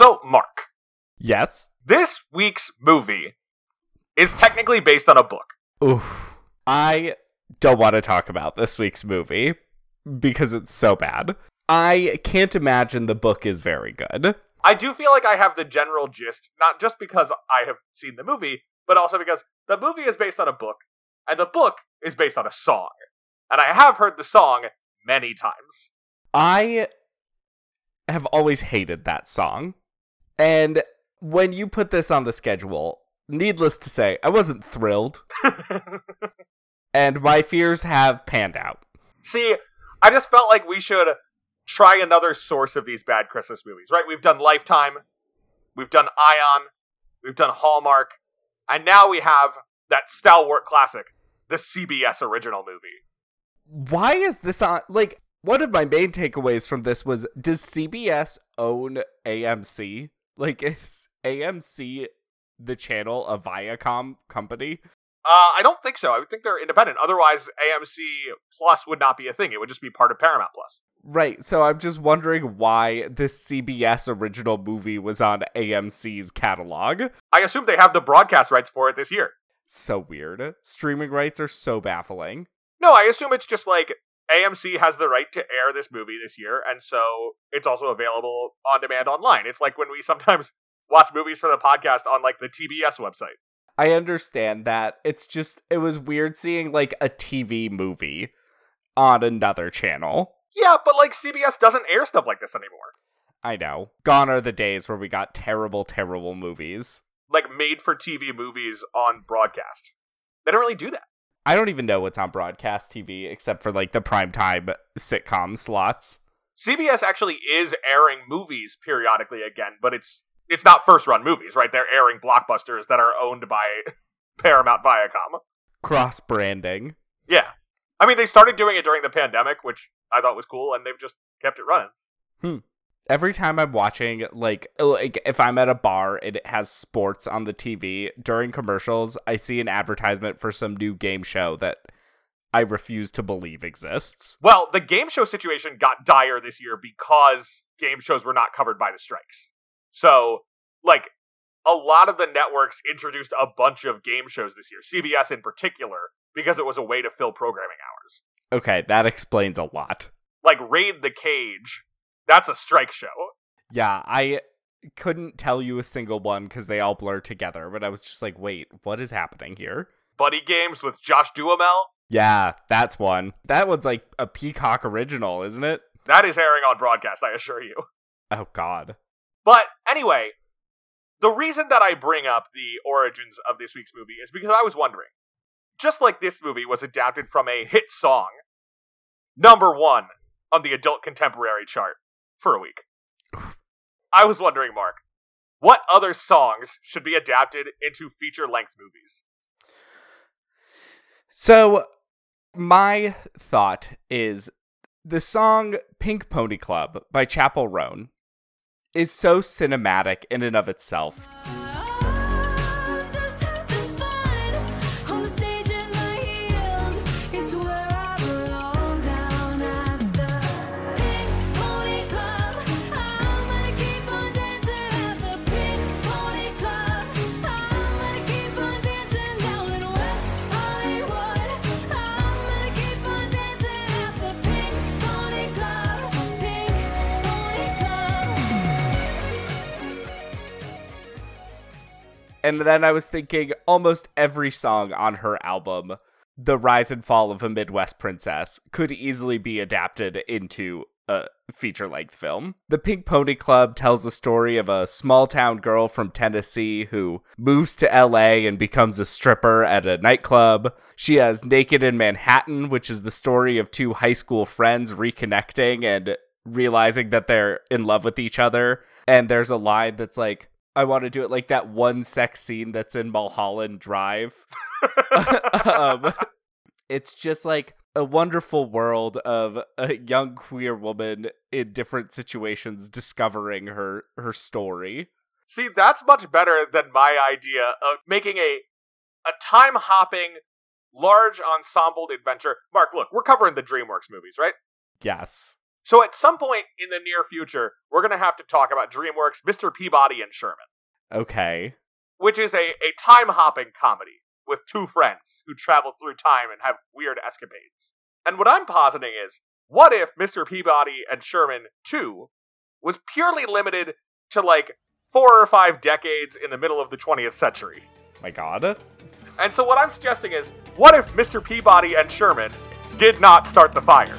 So, Mark, Yes. this week's movie is technically based on a book. Oof. I don't want to talk about this week's movie because it's so bad. I can't imagine the book is very good. I do feel like I have the general gist, not just because I have seen the movie, but also because the movie is based on a book, and the book is based on a song. And I have heard the song many times. I have always hated that song. And when you put this on the schedule, needless to say, I wasn't thrilled. and my fears have panned out. See, I just felt like we should try another source of these bad Christmas movies, right? We've done Lifetime, we've done Ion, we've done Hallmark, and now we have that stalwart classic, the CBS original movie. Why is this on? Like, one of my main takeaways from this was Does CBS own AMC? Like, is AMC the channel a Viacom company? Uh, I don't think so. I would think they're independent. Otherwise, AMC Plus would not be a thing. It would just be part of Paramount Plus. Right, so I'm just wondering why this CBS original movie was on AMC's catalog. I assume they have the broadcast rights for it this year. So weird. Streaming rights are so baffling. No, I assume it's just like AMC has the right to air this movie this year, and so it's also available on demand online. It's like when we sometimes watch movies for the podcast on like the TBS website. I understand that. It's just, it was weird seeing like a TV movie on another channel. Yeah, but like CBS doesn't air stuff like this anymore. I know. Gone are the days where we got terrible, terrible movies. Like made for TV movies on broadcast. They don't really do that. I don't even know what's on broadcast TV except for like the primetime sitcom slots. CBS actually is airing movies periodically again, but it's it's not first run movies, right? They're airing blockbusters that are owned by Paramount Viacom. Cross branding. Yeah. I mean, they started doing it during the pandemic, which I thought was cool, and they've just kept it running. Hmm. Every time I'm watching, like, like if I'm at a bar and it has sports on the TV during commercials, I see an advertisement for some new game show that I refuse to believe exists. Well, the game show situation got dire this year because game shows were not covered by the strikes. So, like, a lot of the networks introduced a bunch of game shows this year, CBS in particular, because it was a way to fill programming hours. Okay, that explains a lot. Like, Raid the Cage, that's a strike show. Yeah, I couldn't tell you a single one because they all blur together, but I was just like, wait, what is happening here? Buddy Games with Josh Duhamel, Yeah, that's one. That one's like a Peacock original, isn't it? that is airing on broadcast, I assure you. Oh, God. But anyway, the reason that I bring up the origins of this week's movie is because I was wondering, just like this movie was adapted from a hit song, number one on the adult contemporary chart for a week. I was wondering, Mark, what other songs should be adapted into feature length movies? So, my thought is the song Pink Pony Club by Chappell Roan is so cinematic in and of itself. And then I was thinking almost every song on her album, The Rise and Fall of a Midwest Princess, could easily be adapted into a feature length film. The Pink Pony Club tells the story of a small town girl from Tennessee who moves to LA and becomes a stripper at a nightclub. She has Naked in Manhattan, which is the story of two high school friends reconnecting and realizing that they're in love with each other. And there's a line that's like, I want to do it like that one sex scene that's in Mulholland Drive. um, it's just like a wonderful world of a young queer woman in different situations discovering her her story. See, that's much better than my idea of making a a time hopping, large ensembled adventure. Mark, look, we're covering the DreamWorks movies, right? Yes. So at some point in the near future, we're going to have to talk about DreamWorks' Mr. Peabody and Sherman, Okay. which is a, a time hopping comedy with two friends who travel through time and have weird escapades. And what I'm positing is what if Mr. Peabody and Sherman 2 was purely limited to like four or five decades in the middle of the 20th century? My god. And so what I'm suggesting is what if Mr. Peabody and Sherman did not start the fire?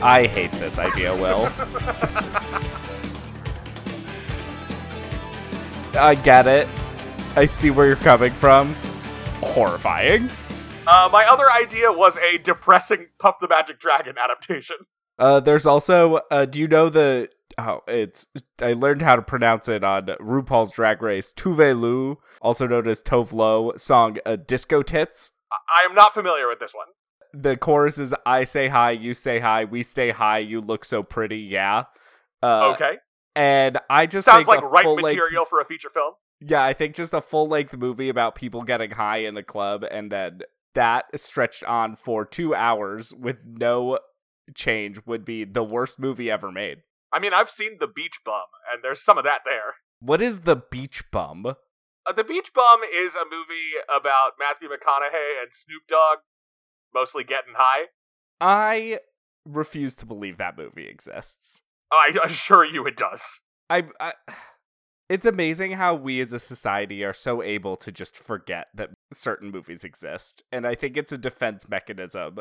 I hate this idea, Will. I get it. I see where you're coming from. Horrifying. Uh, my other idea was a depressing Puff the Magic Dragon adaptation. Uh, there's also, uh, do you know the, oh, it's, I learned how to pronounce it on RuPaul's Drag Race, Tuve Lu, also known as Tove Lo, song uh, Disco Tits. I am not familiar with this one. The chorus is I say hi, you say hi, we stay high, you look so pretty, yeah. Uh, okay. And I just Sounds like right material for a feature film. Yeah, I think just a full length movie about people getting high in a club and then that stretched on for two hours with no change would be the worst movie ever made. I mean, I've seen The Beach Bum, and there's some of that there. What is the beach bum? Uh, the Beach Bum is a movie about Matthew McConaughey and Snoop Dogg mostly getting high. I refuse to believe that movie exists. Oh, I assure you it does. I, I it's amazing how we as a society are so able to just forget that certain movies exist and i think it's a defense mechanism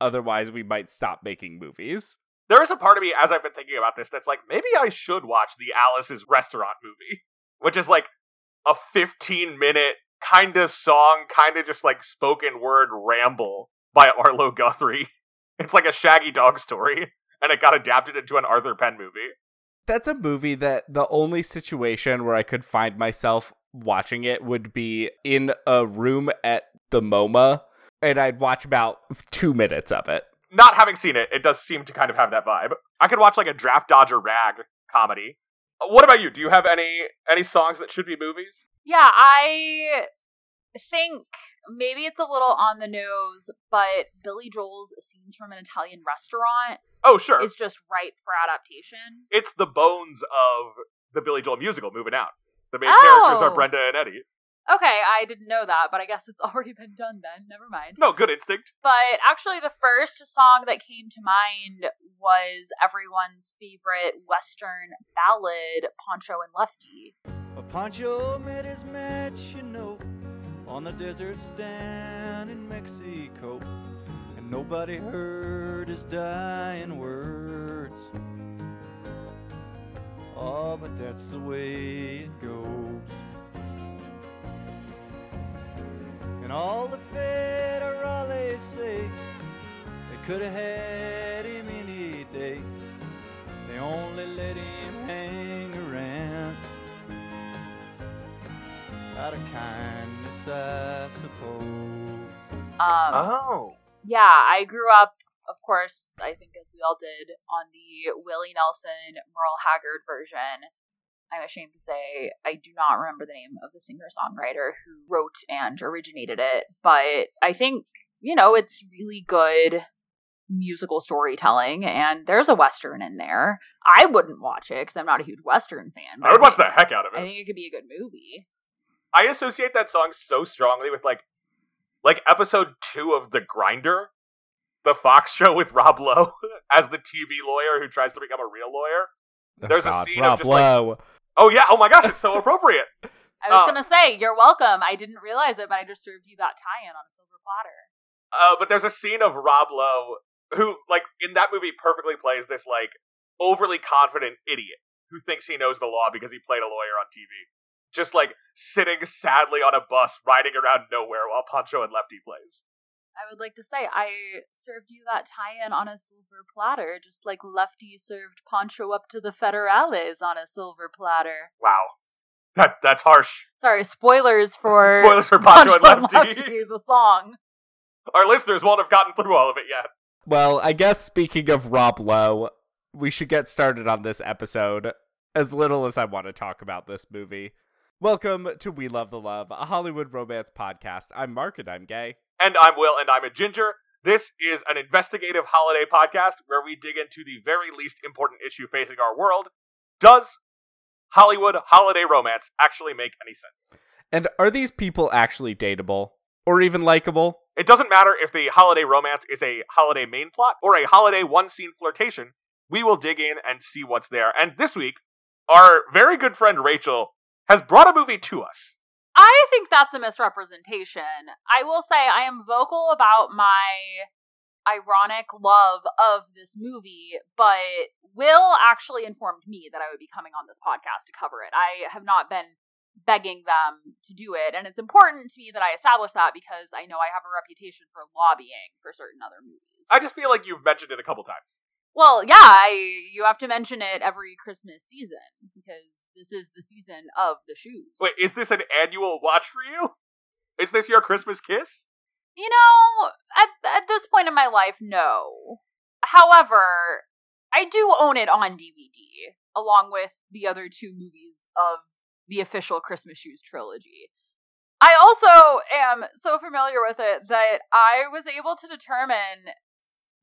otherwise we might stop making movies There is a part of me, as I've been thinking about this, that's like, maybe I should watch the Alice's Restaurant movie, which is like a 15 minute kind of song, kind of just like spoken word ramble by Arlo Guthrie. It's like a Shaggy Dog story, and it got adapted into an Arthur Penn movie. that's a movie that the only situation where i could find myself watching it would be in a room at the moma and i'd watch about two minutes of it Not having seen it, it does seem to kind of have that vibe. I could watch like a Draft Dodger Rag comedy. What about you? Do you have any any songs that should be movies? Yeah, I think maybe it's a little on the nose, but Billy Joel's scenes from an Italian restaurant Oh, sure. is just ripe for adaptation. it's the bones of the Billy Joel musical moving out. The main Oh. characters are oh. Brenda and Eddie. Okay, I didn't know that, but I guess it's already been done then. Never mind. No, good instinct. But actually, the first song that came to mind was everyone's favorite Western ballad, Pancho and Lefty. A Pancho met his match, you know, on the desert stand in Mexico. And nobody heard his dying words. Oh, but that's the way it goes. And all the federales say they could have had him any day. They only let him hang out of kindness, I suppose. Um, Oh. yeah, I grew up, of course, I think as we all did, on the Willie Nelson, Merle Haggard version. I'm ashamed to say I do not remember the name of the singer songwriter who wrote and originated it, but I think, you know, it's really good musical storytelling, and there's a Western in there. I wouldn't watch it because I'm not a huge Western fan. but I would watch the heck out of it I think it could be a good movie. I associate that song so strongly with like like episode two of The Grinder, the Fox show with Rob Lowe as the TV lawyer who tries to become a real lawyer. There's a scene of Rob just, like- Lowe. Oh yeah, oh my gosh, it's so appropriate. I was Uh, gonna say, you're welcome. I didn't realize it, but I just served you that tie-in on a silver platter. Uh, but there's a scene of Rob Lowe who, like, in that movie, perfectly plays this like overly confident idiot who thinks he knows the law because he played a lawyer on TV. Just like sitting sadly on a bus, riding around nowhere while Pancho and Lefty plays. I would like to say I served you that tie-in on a silver platter, just like Lefty served Pancho up to the Federales on a silver platter. Wow, that that's harsh. Sorry, spoilers for Spoilers for Pancho and Lefty. the song. Our listeners won't have gotten through all of it yet. Well, I guess speaking of Rob Lowe, we should get started on this episode. As little as I want to talk about this movie. Welcome to We Love the Love, a Hollywood romance podcast. I'm Mark and I'm gay. And I'm Will, and I'm a ginger. This is an investigative holiday podcast where we dig into the very least important issue facing our world. Does Hollywood holiday romance actually make any sense? And are these people actually dateable or even likable? It doesn't matter if the holiday romance is a holiday main plot or a holiday one scene flirtation. We will dig in and see what's there. And this week, our very good friend Rachel has brought a movie to us. I think that's a misrepresentation. I will say I am vocal about my ironic love of this movie, but Will actually informed me that I would be coming on this podcast to cover it. I have not been begging them to do it, and it's important to me that I establish that because I know I have a reputation for lobbying for certain other movies. I just feel like you've mentioned it a couple times. Well, yeah, I, you have to mention it every Christmas season because this is the season of the shoes. Wait, is this an annual watch for you? Is this your Christmas kiss? You know, at at this point in my life, no. However, I do own it on DVD, along with the other two movies of the official Christmas Shoes trilogy. I also am so familiar with it that I was able to determine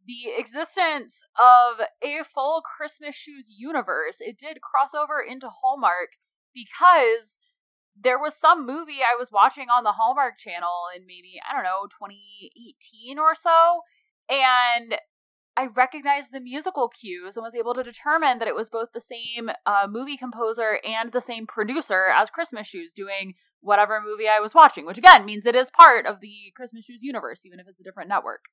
the existence of a full Christmas Shoes universe. It did cross over into Hallmark because there was some movie I was watching on the Hallmark channel in maybe, I don't know, 2018 or so. And I recognized the musical cues and was able to determine that it was both the same uh, movie composer and the same producer as Christmas Shoes doing whatever movie I was watching, which again means it is part of the Christmas Shoes universe, even if it's a different network.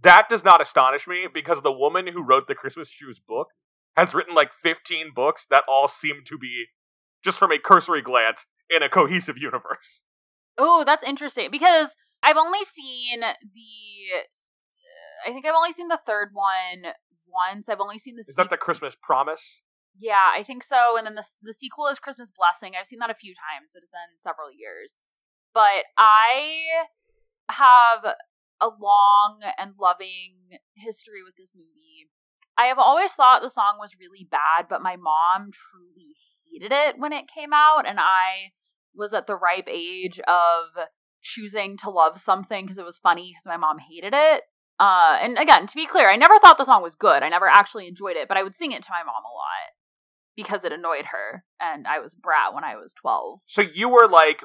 That does not astonish me because the woman who wrote the Christmas Shoes book has written like 15 books that all seem to be, just from a cursory glance, in a cohesive universe. Oh, that's interesting because I've only seen the. I think I've only seen the third one once. I've only seen the. Is that the Christmas Promise? Yeah, I think so. And then the the sequel is Christmas Blessing. I've seen that a few times, but it's been several years. But I have a long and loving history with this movie. I have always thought the song was really bad, but my mom truly hated it when it came out, and I was at the ripe age of choosing to love something because it was funny because my mom hated it. Uh, and again, to be clear, I never thought the song was good. I never actually enjoyed it, but I would sing it to my mom a lot because it annoyed her, and I was brat when I was twelve. So you were like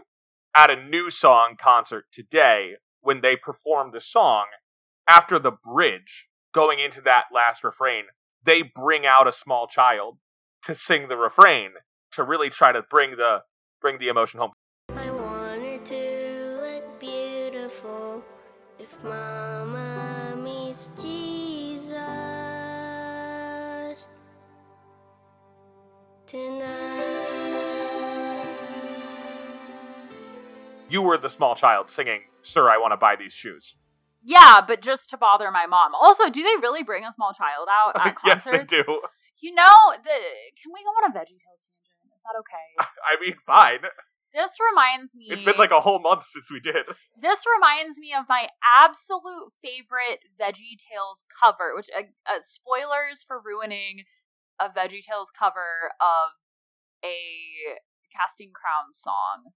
at a NewSong concert today when they perform the song after the bridge going into that last refrain they bring out a small child to sing the refrain to really try to bring the bring the emotion home I want her to look beautiful if Mama meets Jesus tonight. you were the small child singing sir i want to buy these shoes Yeah, but just to bother my mom. Also, do they really bring a small child out at yes concerts? they do You know, the can we go on a Veggie Tales tangent? Is that okay? i mean fine this reminds me. it's been like a whole month since we did This reminds me of my absolute favorite Veggie Tales cover, which uh, uh, spoilers for ruining a Veggie Tales cover of a Casting Crown song.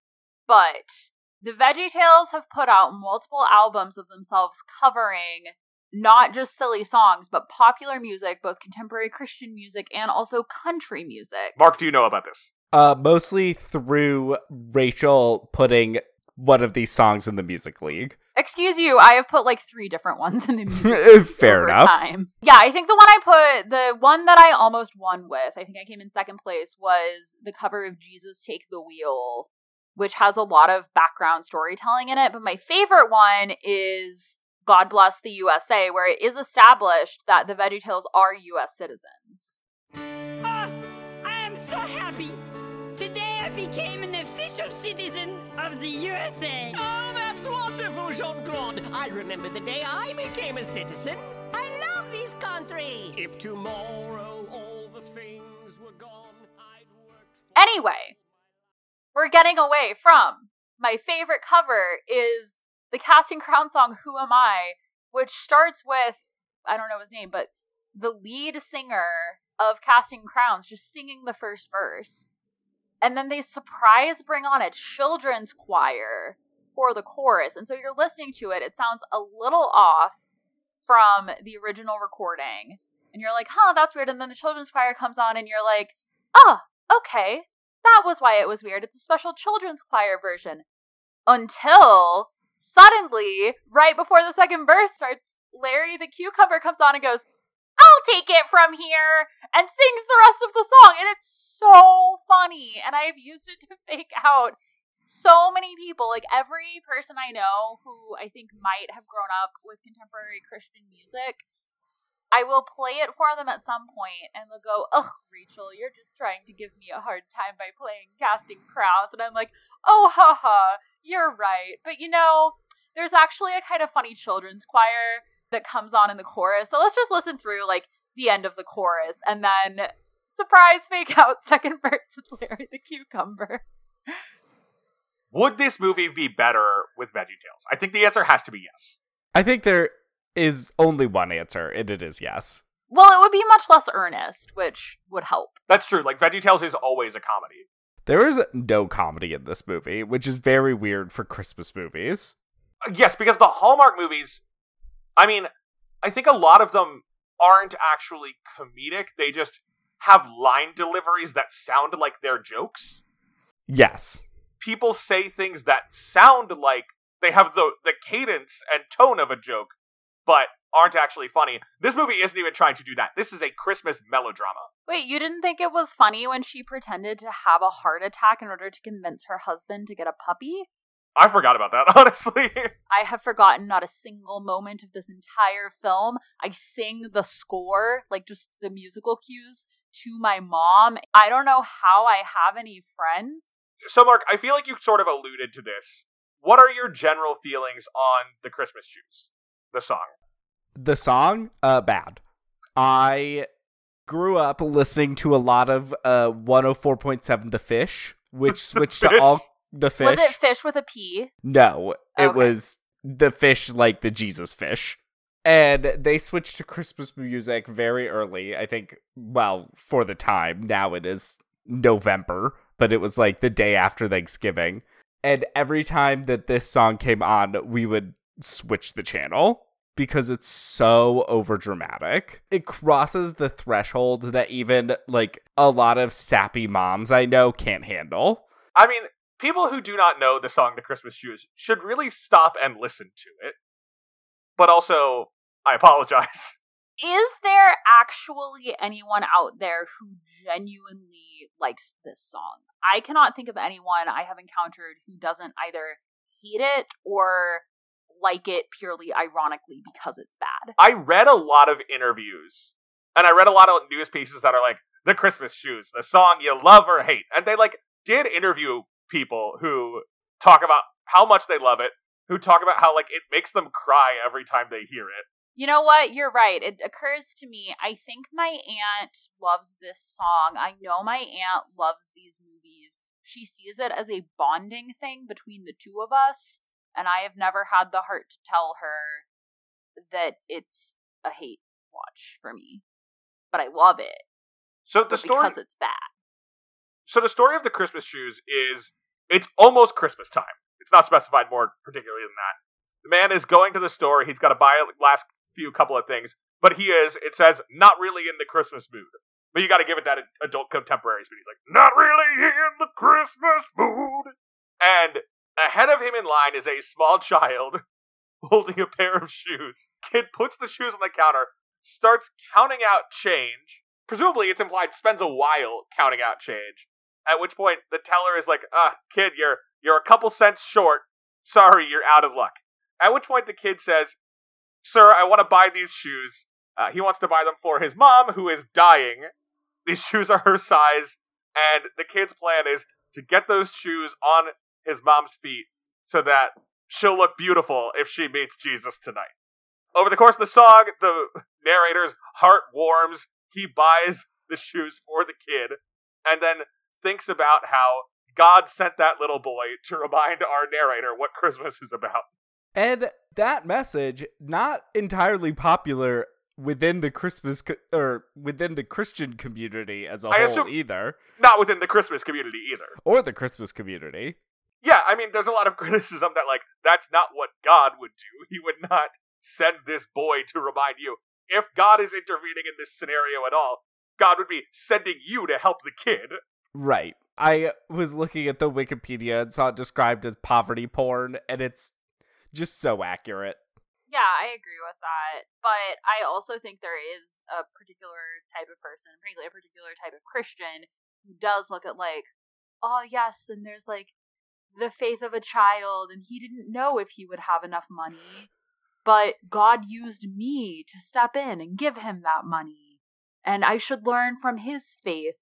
But the Veggie Tales have put out multiple albums of themselves covering not just silly songs, but popular music, both contemporary Christian music and also country music. mark do you know about this Uh, mostly through Rachel putting one of these songs in the music league. Excuse you, I have put like three different ones in the music Fair over enough. time. Yeah, I think the one I put, the one that I almost won with, I think I came in second place, was the cover of Jesus Take the Wheel, which has a lot of background storytelling in it. But my favorite one is God Bless the USA, where it is established that the VeggieTales are US citizens. Ah, I am so happy. Today I became an official citizen of the USA. Oh, that's wonderful, Jean Claude. I remember the day I became a citizen. I love this country. If tomorrow all the things were gone, I'd work. Anyway, we're getting away from my favorite cover is the Casting Crown song Who Am I, which starts with I don't know his name, but the lead singer of Casting Crowns just singing the first verse. And then they surprise bring on a children's choir for the chorus. And so you're listening to it, it sounds a little off. from the original recording. And you're like, huh, that's weird. And then the children's choir comes on and you're like, oh, okay. That was why it was weird. It's a special children's choir version. Until suddenly, right before the second verse starts, Larry the cucumber comes on and goes, I'll take it from here and sings the rest of the song. And it's so funny. And I've used it to fake out so many people. Like every person I know who I think might have grown up with contemporary Christian music, I will play it for them at some point and they'll go, Ugh, Rachel, you're just trying to give me a hard time by playing casting crowns. And I'm like, Oh, haha, you're right. But you know, there's actually a kind of funny children's choir that comes on in the chorus. So let's just listen through like the end of the chorus and then surprise fake out second verse it's Larry the cucumber. Would this movie be better with VeggieTales? I think the answer has to be yes. I think there is only one answer, and it is yes. Well, it would be much less earnest, which would help. That's true. Like VeggieTales is always a comedy. There is no comedy in this movie, which is very weird for Christmas movies. Uh, Yes, because the Hallmark movies, I mean, I think a lot of them aren't actually comedic. They just have line deliveries that sound like they're jokes. Yes. People say things that sound like they have the the cadence and tone of a joke, but aren't actually funny. This movie isn't even trying to do that. This is a Christmas melodrama. Wait, you didn't think it was funny when she pretended to have a heart attack in order to convince her husband to get a puppy? I forgot about that, honestly. I have forgotten not a single moment of this entire film. I sing the score, like just the musical cues, to my mom. I don't know how I have any friends. so, Mark, I feel like you sort of alluded to this. What are your general feelings on the Christmas shoes? The song. The song, uh, bad. I grew up listening to a lot of uh 104.7 The Fish, which switched to all the fish. Was it fish with a P? No, it Okay. was the fish like the Jesus fish. And they switched to Christmas music very early. I think, well, for the time. Now it is November, but it was like the day after Thanksgiving. And every time that this song came on, we would switch the channel because it's so overdramatic. It crosses the threshold that even like a lot of sappy moms I know can't handle. I mean, people who do not know the song The Christmas Shoes should really stop and listen to it. But also, I apologize. Is there actually anyone out there who genuinely likes this song? I cannot think of anyone I have encountered who doesn't either hate it or like it purely ironically because it's bad. I read a lot of interviews, and I read a lot of news pieces that are like, The Christmas Shoes, the song you love or hate. And they, like, did interview people who talk about how much they love it, who talk about how, like, it makes them cry every time they hear it. You know what? You're right. It occurs to me. I think my aunt loves this song. I know my aunt loves these movies. She sees it as a bonding thing between the two of us, and I have never had the heart to tell her that it's a hate watch for me. But I love it. So the story because it's bad. So the story of the Christmas shoes is it's almost Christmas time. It's not specified more particularly than that. The man is going to the store. He's got to buy a last few couple of things, but he is. It says not really in the Christmas mood. But you got to give it that adult contemporary speed. He's like not really in the Christmas mood. And ahead of him in line is a small child holding a pair of shoes. Kid puts the shoes on the counter, starts counting out change. Presumably, it's implied spends a while counting out change. At which point the teller is like, "Ah, kid, you're you're a couple cents short. Sorry, you're out of luck." At which point the kid says, "Sir, I want to buy these shoes." Uh, he wants to buy them for his mom, who is dying. These shoes are her size, and the kid's plan is to get those shoes on his mom's feet so that she'll look beautiful if she meets Jesus tonight. Over the course of the song, the narrator's heart warms. He buys the shoes for the kid, and then thinks about how God sent that little boy to remind our narrator what Christmas is about. And that message not entirely popular within the Christmas co- or within the Christian community as a I whole either, Not within the Christmas community either. or the Christmas community. Yeah, I mean, there's a lot of criticism that, like, that's not what God would do. He would not send this boy to remind you. If God is intervening in this scenario at all, God would be sending you to help the kid. Right. I was looking at the Wikipedia and saw it described as poverty porn, and it's just so accurate. Yeah, I agree with that. But I also think there is a particular type of person, particularly a particular type of Christian, who does look at like, oh yes, and there's like the faith of a child, and he didn't know if he would have enough money, but God used me to step in and give him that money, and I should learn from his faith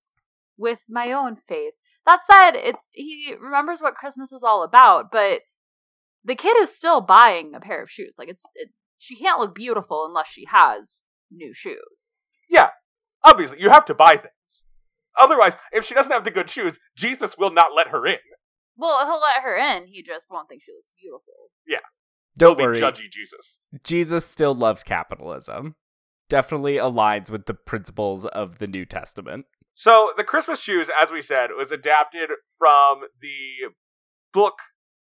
with my own faith. That said, it's he remembers what Christmas is all about, but the kid is still buying a pair of shoes. Like it's it, she can't look beautiful unless she has new shoes. Yeah, obviously, you have to buy things. Otherwise, if she doesn't have the good shoes, Jesus will not let her in. Well, he'll let her in. He just won't think she looks beautiful. Yeah. Don't He'll worry. be judgy Jesus. Jesus still loves capitalism. Definitely aligns with the principles of the New Testament. So, The Christmas Shoes, as we said, was adapted from the book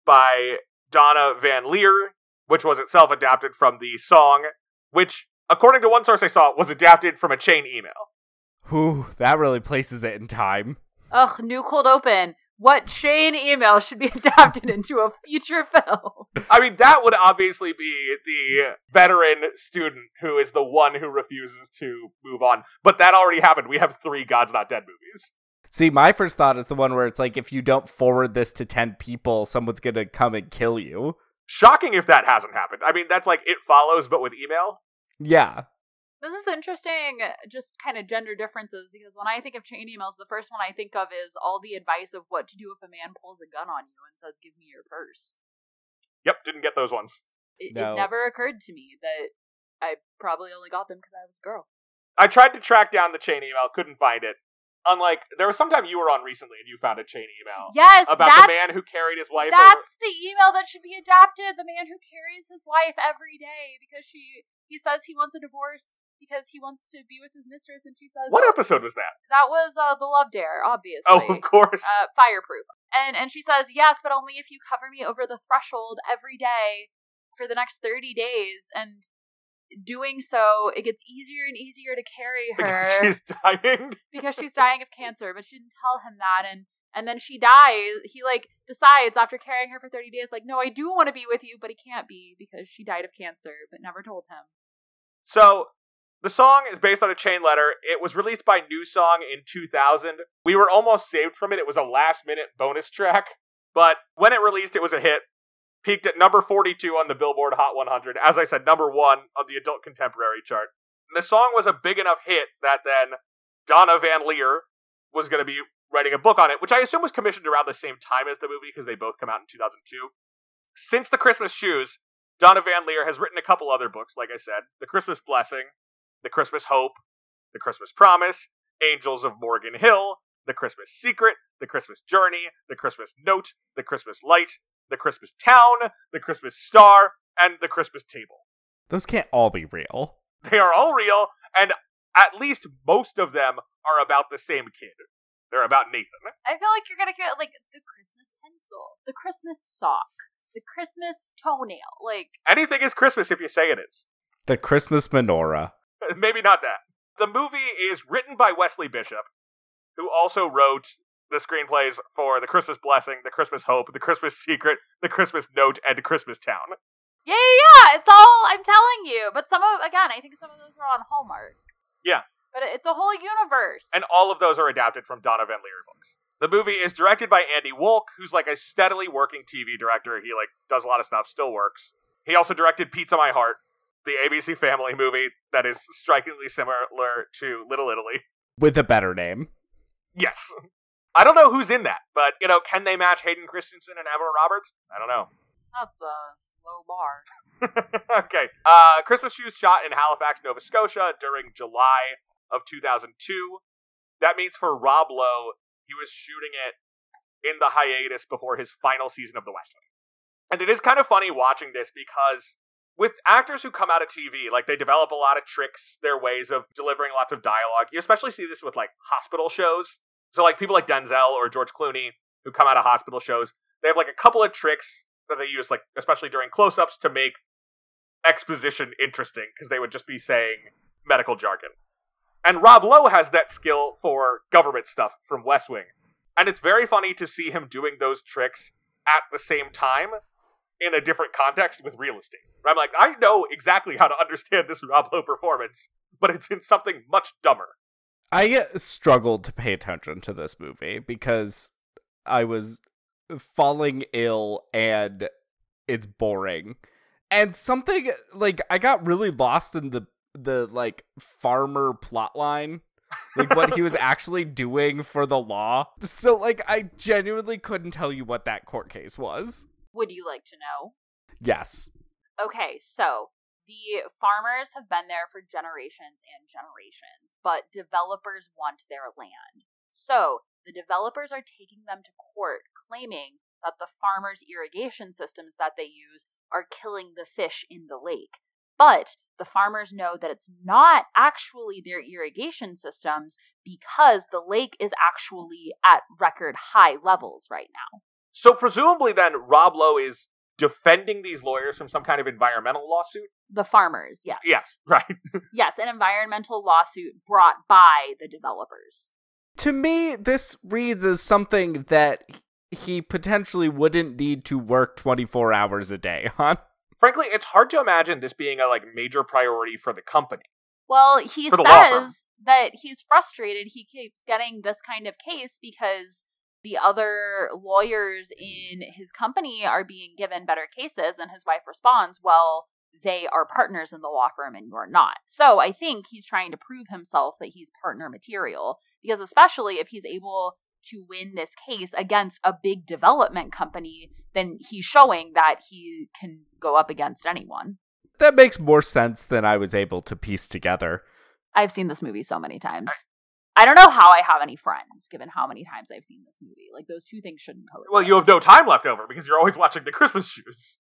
by Donna VanLiere, which was itself adapted from the song, which, according to one source I saw, was adapted from a chain email. Whew, that really places it in time. Ugh, new cold open. What chain email should be adapted into a future film? I mean, that would obviously be the veteran student who is the one who refuses to move on. But that already happened. We have three God's Not Dead movies. See, my first thought is the one where it's like, if you don't forward this to 10 people, someone's gonna come and kill you. Shocking if that hasn't happened. I mean, that's like It Follows, but with email. Yeah. This is interesting, just kind of gender differences, because when I think of chain emails, the first one I think of is all the advice of what to do if a man pulls a gun on you and says, Give me your purse. Yep, didn't get those ones. It, No. it never occurred to me that I probably only got them because I was a girl. I tried to track down the chain email, couldn't find it. Unlike, there was some time you were on recently and you found a chain email Yes, about the man who carried his wife over. That's the email that should be adapted. The man who carries his wife every day because she he says he wants a divorce because he wants to be with his mistress, and she says What "Oh, episode was that? that was uh, the love dare, obviously. Oh, of course. uh, fireproof. And and she says yes, but only if you cover me over the threshold every day for the next thirty days. And doing so, it gets easier and easier to carry her because she's dying. because she's dying of cancer, but she didn't tell him that and and then she dies. He like decides after carrying her for 30 days like, "No, I do want to be with you, but he can't be because she died of cancer, but never told him." So, the song is based on a chain letter. It was released by NewSong in 2000. We were almost saved from it. It was a last minute bonus track. But when it released, it was a hit. Peaked at number 42 on the Billboard Hot 100. As I said, number one on the adult contemporary chart. And the song was a big enough hit that then Donna VanLiere was going to be writing a book on it, which I assume was commissioned around the same time as the movie because they both come out in 2002. Since The Christmas Shoes, Donna VanLiere has written a couple other books, like I said The Christmas Blessing, The Christmas Hope, The Christmas Promise, Angels of Morgan Hill, The Christmas Secret, The Christmas Journey, The Christmas Note, The Christmas Light, The Christmas Town, The Christmas Star, and The Christmas Table. Those can't all be real. They are all real, and at least most of them are about the same kid. They're about Nathan. I feel like you're going to get like the Christmas pencil, the Christmas sock, the Christmas toenail. Like Anything is Christmas if you say it is. The Christmas menorah. Maybe not that. The movie is written by Wesley Bishop, who also wrote the screenplays for The Christmas Blessing, The Christmas Hope, The Christmas Secret, The Christmas Note, and Christmas Town. Yeah, yeah, yeah. It's all I'm telling you. But some of again, I think some of those are on Hallmark. Yeah. But it's a whole universe. And all of those are adapted from Donna VanLiere books. The movie is directed by Andy Wolk, who's like a steadily working TV director. He like does a lot of stuff, still works. He also directed Pizza My Heart, the ABC Family movie that is strikingly similar to Little Italy. With a better name. Yes. I don't know who's in that, but you know, can they match Hayden Christensen and Emma Roberts? I don't know. That's a low bar. okay. Uh, Christmas Shoes shot in Halifax, Nova Scotia during July of 2002. That means for Rob Lowe, he was shooting it in the hiatus before his final season of The West Wing. And it is kind of funny watching this because with actors who come out of TV, like they develop a lot of tricks, their ways of delivering lots of dialogue. You especially see this with like hospital shows. So like people like Denzel or George Clooney who come out of hospital shows, they have like a couple of tricks that they use, like especially during close-ups, to make exposition interesting because they would just be saying medical jargon. And Rob Lowe has that skill for government stuff from West Wing. And it's very funny to see him doing those tricks at the same time in a different context with real estate. I'm like, I know exactly how to understand this Rob Lowe performance, but it's in something much dumber. I uh, struggled to pay attention to this movie because I was falling ill and it's boring. And something like I got really lost in the the like farmer plot line. Like what he was actually doing for the law. So like I genuinely couldn't tell you what that court case was. Would you like to know? Yes. Okay, so the farmers have been there for generations and generations, but developers want their land. So the developers are taking them to court claiming that the farmers' irrigation systems that they use are killing the fish in the lake. But the farmers know that it's not actually their irrigation systems because the lake is actually at record high levels right now. So presumably then Rob Lowe is defending these lawyers from some kind of environmental lawsuit? The farmers, yes. Yes, right. Yes, an environmental lawsuit brought by the developers. To me, this reads as something that he potentially wouldn't need to work 24 hours a day on. Frankly, it's hard to imagine this being a like major priority for the company. Well, he For the law firm. says that he's frustrated he keeps getting this kind of case because the other lawyers in mm. his company are being given better cases and his wife responds, "Well, they are partners in the law firm and you're not." So, I think he's trying to prove himself that he's partner material because especially if he's able to win this case against a big development company, then he's showing that he can go up against anyone. That makes more sense than I was able to piece together. I've seen this movie so many times. I don't know how I have any friends, given how many times I've seen this movie. Like those two things shouldn't coexist. Well, you have no time left over because you're always watching the Christmas shoes.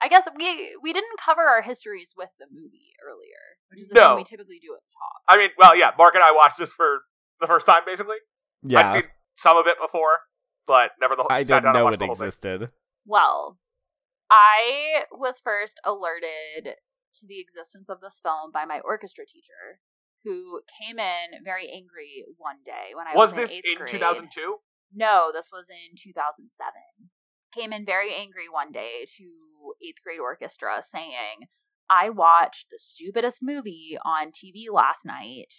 I guess we we didn't cover our histories with the movie earlier, which is the No. thing we typically do at the top. I mean, well, yeah, Mark and I watched this for the first time, basically. Yeah, I'd seen some of it before, but never the whole. I didn't know it the thing. existed. Well, I was first alerted to the existence of this film by my orchestra teacher, who came in very angry one day when I was, Was this in grade. 2002? No, this was in 2007. Came in very angry one day to eighth grade orchestra saying, I watched the stupidest movie on TV last night,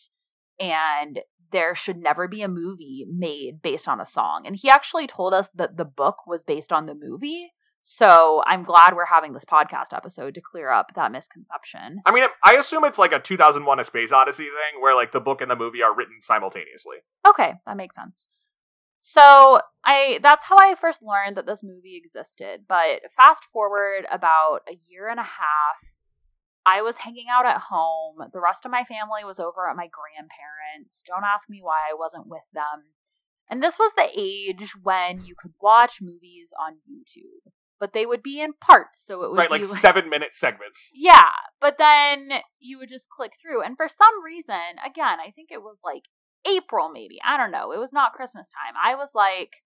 and there should never be a movie made based on a song. And he actually told us that the book was based on the movie. So I'm glad we're having this podcast episode to clear up that misconception. I mean, I assume it's like a 2001: A Space Odyssey thing, where like the book and the movie are written simultaneously. Okay, that makes sense. So I that's how I first learned that this movie existed. But fast forward about a year and a half, I was hanging out at home. The rest of my family was over at my grandparents. Don't ask me why I wasn't with them. And this was the age when you could watch movies on YouTube, but they would be in parts, so it would Right, be like seven minute segments. yeah, but then you would just click through. And for some reason, again, I think it was like April, maybe. I don't know. It was not Christmas time. I was like,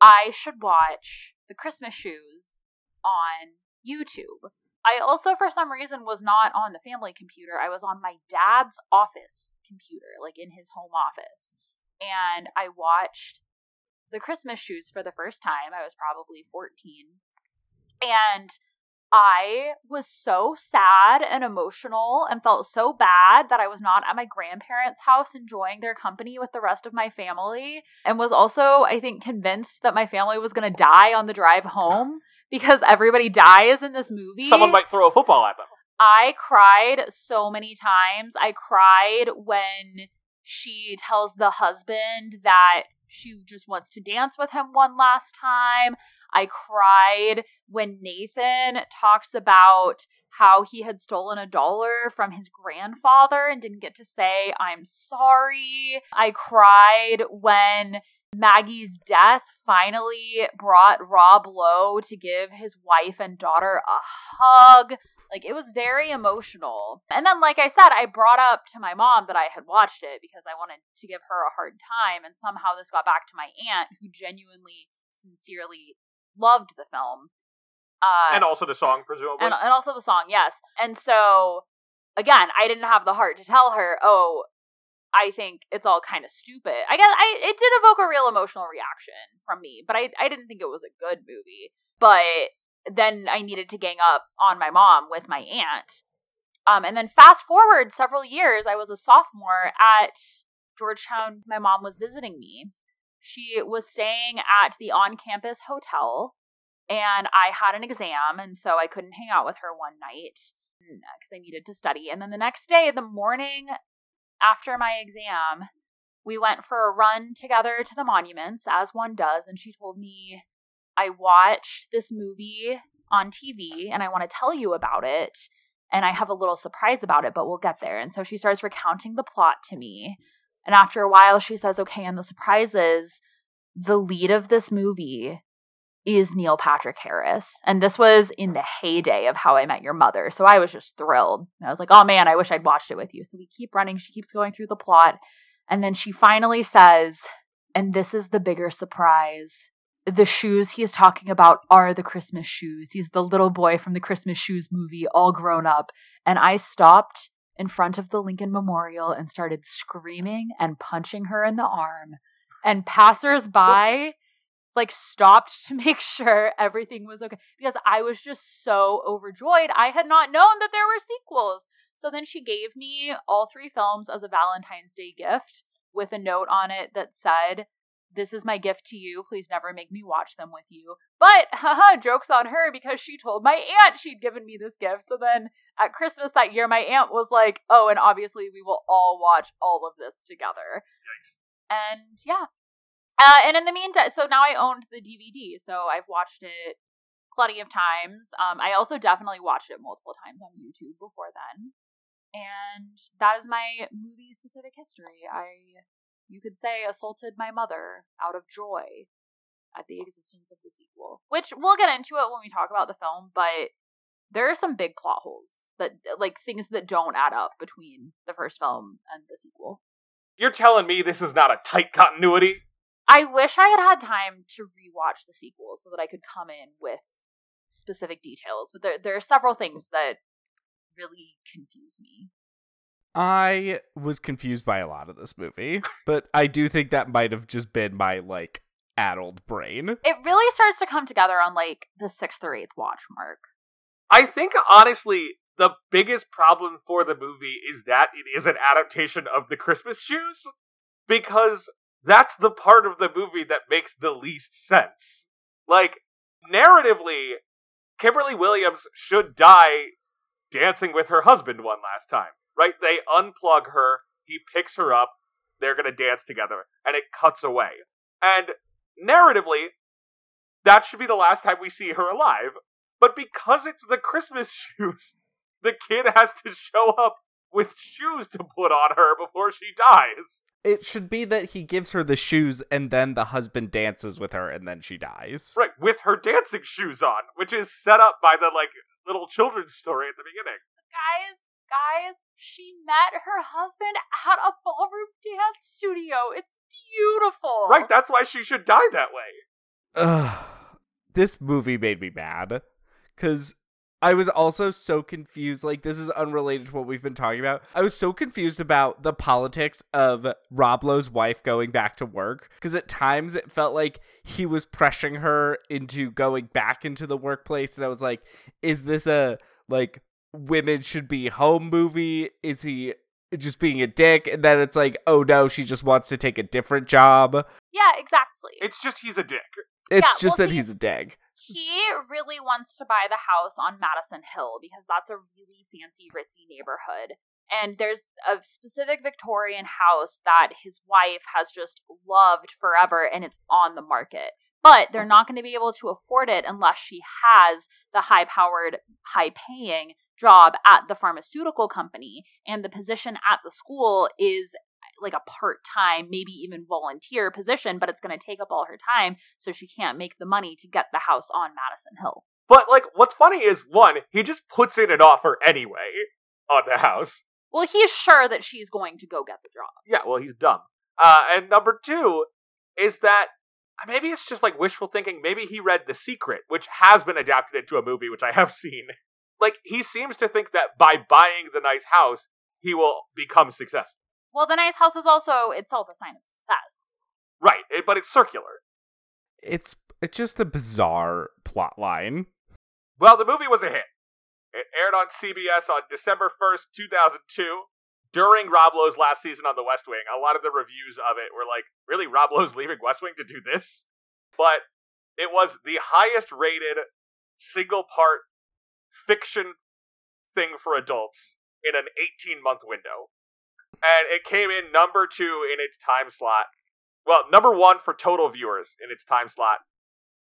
I should watch the Christmas shoes on YouTube. I also, for some reason, was not on the family computer. I was on my dad's office computer, like in his home office. And I watched the Christmas shoes for the first time. I was probably 14. And I was so sad and emotional and felt so bad that I was not at my grandparents' house enjoying their company with the rest of my family. And was also, I think, convinced that my family was going to die on the drive home because everybody dies in this movie. Someone might throw a football at them. I cried so many times. I cried when she tells the husband that she just wants to dance with him one last time. I cried when Nathan talks about how he had stolen a dollar from his grandfather and didn't get to say, I'm sorry. I cried when Maggie's death finally brought Rob Lowe to give his wife and daughter a hug. Like it was very emotional. And then, like I said, I brought up to my mom that I had watched it because I wanted to give her a hard time. And somehow this got back to my aunt who genuinely, sincerely loved the film. Uh, and also the song, presumably. and, and also the song, yes. And so, again, I didn't have the heart to tell her, oh, I think it's all kind of stupid. I guess I it did evoke a real emotional reaction from me, but I I didn't think it was a good movie. But then I needed to gang up on my mom with my aunt. Um, and then fast forward several years, I was a sophomore at Georgetown. My mom was visiting me. She was staying at the on-campus hotel and I had an exam, and so I couldn't hang out with her one night mm, because I needed to study. And then the next day, the morning after my exam, we went for a run together to the monuments, as one does, and she told me, I watched this movie on TV and I want to tell you about it. And I have a little surprise about it, but we'll get there. And so she starts recounting the plot to me. And after a while, she says, Okay, and the surprise is the lead of this movie is Neil Patrick Harris. And this was in the heyday of How I Met Your Mother. So I was just thrilled. And I was like, oh man, I wish I'd watched it with you. So we keep running. She keeps going through the plot. And then she finally says, and this is the bigger surprise. The shoes he is talking about are the Christmas shoes. He's the little boy from the Christmas shoes movie, all grown up. And I stopped in front of the Lincoln Memorial and started screaming and punching her in the arm. And passersby like stopped to make sure everything was okay because I was just so overjoyed. I had not known that there were sequels. So then she gave me all three films as a Valentine's Day gift with a note on it that said, This is my gift to you. Please never make me watch them with you. But, haha, joke's on her because she told my aunt she'd given me this gift. So then at Christmas that year, my aunt was like, Oh, and obviously we will all watch all of this together. Yikes. And yeah, uh, and in the meantime, so now I owned the DVD, so I've watched it plenty of times. Um, I also definitely watched it multiple times on YouTube before then, and that is my movie specific history. I, you could say, assaulted my mother out of joy at the existence of the sequel, which we'll get into it when we talk about the film, but. There are some big plot holes that, like, things that don't add up between the first film and the sequel. You're telling me this is not a tight continuity? I wish I had had time to rewatch the sequel so that I could come in with specific details, but there there are several things that really confuse me. I was confused by a lot of this movie, but I do think that might have just been my like addled brain. It really starts to come together on like the sixth or eighth watch mark. I think honestly, the biggest problem for the movie is that it is an adaptation of the Christmas shoes because that's the part of the movie that makes the least sense. Like narratively, Kimberly Williams should die dancing with her husband one last time, right? They unplug her, he picks her up, they're going to dance together, and it cuts away. And narratively, that should be the last time we see her alive. But because it's the Christmas shoes, the kid has to show up with shoes to put on her before she dies. It should be that he gives her the shoes and then the husband dances with her and then she dies. Right, with her dancing shoes on, which is set up by the like little children's story at the beginning. Guys, guys, she met her husband at a ballroom dance studio. It's beautiful. Right, that's why she should die that way. Ugh. This movie made me mad because I was also so confused. Like, this is unrelated to what we've been talking about. I was so confused about the politics of Rob Lowe's wife going back to work because at times it felt like he was pressuring her into going back into the workplace. And I was like, is this a like women should be home movie? Is he just being a dick? And then it's like, oh no, she just wants to take a different job. Yeah, exactly. It's just he's a dick. It's Yeah, just well, that he- he's a dick. he really wants to buy the house on Madison Hill because that's a really fancy, ritzy neighborhood. And there's a specific Victorian house that his wife has just loved forever and it's on the market. But they're not going to be able to afford it unless she has the high powered, high paying job at the pharmaceutical company. And the position at the school is like a part time, maybe even volunteer position, but it's going to take up all her time. So she can't make the money to get the house on Madison Hill. But like what's funny is one, he just puts in an offer anyway on the house. Well, he's sure that she's going to go get the job. Yeah, well he's dumb. Uh and number two is that maybe it's just like wishful thinking. Maybe he read The Secret, which has been adapted into a movie, which I have seen. Like, he seems to think that by buying the nice house, he will become successful. Well, the nice house is also itself a sign of success. Right, it- but it's circular. It's it's just a bizarre plot line. Well, the movie was a hit. It aired on CBS on December 1st, 2002. During Rob Lowe's last season on The West Wing, a lot of the reviews of it were like, really, Rob Lowe's leaving West Wing to do this? But it was the highest rated single part fiction thing for adults in an 18 month window. And it came in number two in its time slot. Well, number one for total viewers in its time slot,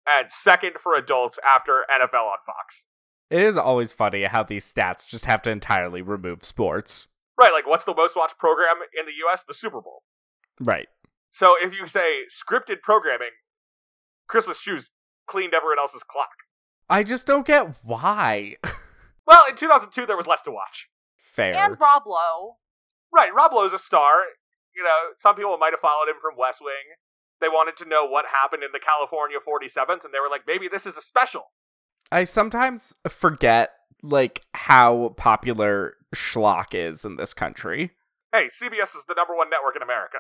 and second for adults after NFL on Fox. It is always funny how these stats just have to entirely remove sports. Right, like what's the most watched program in the US? The Super Bowl. Right. So if you say scripted programming, Christmas Shoes cleaned everyone else's clock. I just don't get why. Well, in 2002, there was less to watch. Fair. And Rob Lowe. Right, Rob Lowe's a star. You know, some people might have followed him from West Wing. They wanted to know what happened in the California 47th, and they were like, maybe this is a special. I sometimes forget like how popular schlock is in this country. Hey, CBS is the number one network in America.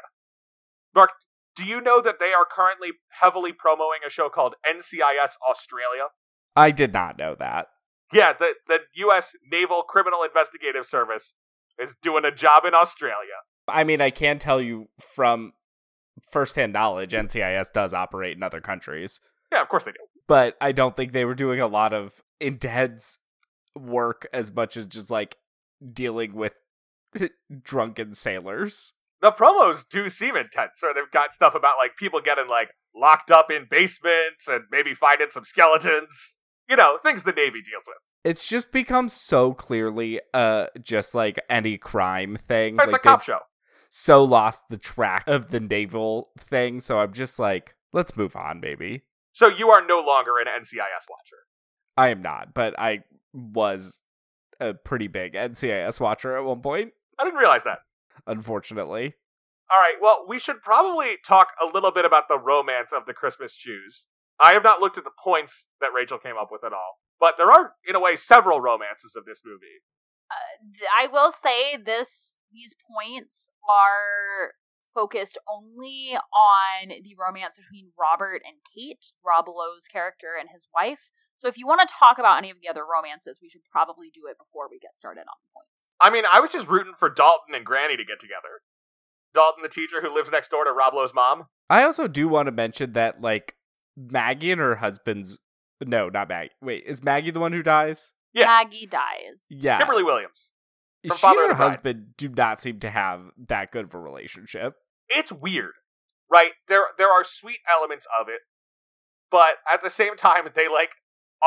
Mark, do you know that they are currently heavily promoting a show called NCIS Australia? I did not know that. Yeah, the, the U.S. Naval Criminal Investigative Service is doing a job in Australia. I mean, I can tell you from firsthand knowledge, NCIS does operate in other countries, Yeah, of course they do. but I don't think they were doing a lot of intense work as much as just like dealing with drunken sailors. The promos do seem intense, or they've got stuff about like people getting like locked up in basements and maybe finding some skeletons. You know, things the Navy deals with. It's just become so clearly uh just like any crime thing. It's like a cop show. So lost the track of the naval thing, so I'm just like, let's move on, baby. So you are no longer an NCIS watcher. I am not, but I was a pretty big NCIS watcher at one point, I didn't realize that. unfortunately. All right, well, we should probably talk a little bit about the romance of the Christmas shoes. I have not looked at the points that Rachel came up with at all, but there are, in a way, several romances of this movie. Uh, th- I will say this these points are focused only on the romance between Robert and Kate, Rob Lowe's character and his wife. So if you want to talk about any of the other romances, we should probably do it before we get started on the points. I mean, I was just rooting for Dalton and Granny to get together. Dalton, the teacher who lives next door to Rob Lowe's mom. I also do want to mention that like Maggie and her husband's no, not Maggie. Wait, is Maggie the one who dies? Yeah. Maggie dies. Yeah. Kimberly Williams. from she Father and her the Bride. husband do not seem to have that good of a relationship. It's weird, right? There, there are sweet elements of it, but at the same time, they like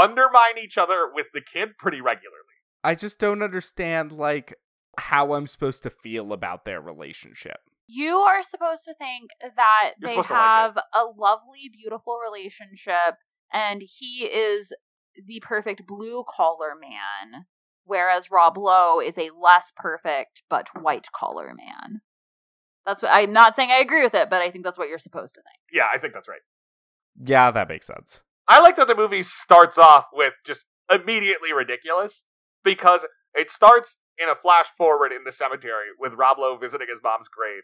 undermine each other with the kid pretty regularly. I just don't understand like how I'm supposed to feel about their relationship. You are supposed to think that You're they supposed to like have a lovely, beautiful relationship, and he is the perfect blue collar man, whereas Rob Lowe is a less perfect but white collar man. That's what I'm not saying I agree with it, but I think that's what you're supposed to think. Yeah, I think that's right. Yeah, that makes sense. I like that the movie starts off with just immediately ridiculous because it starts in a flash forward in the cemetery with Rob Lowe visiting his mom's grave.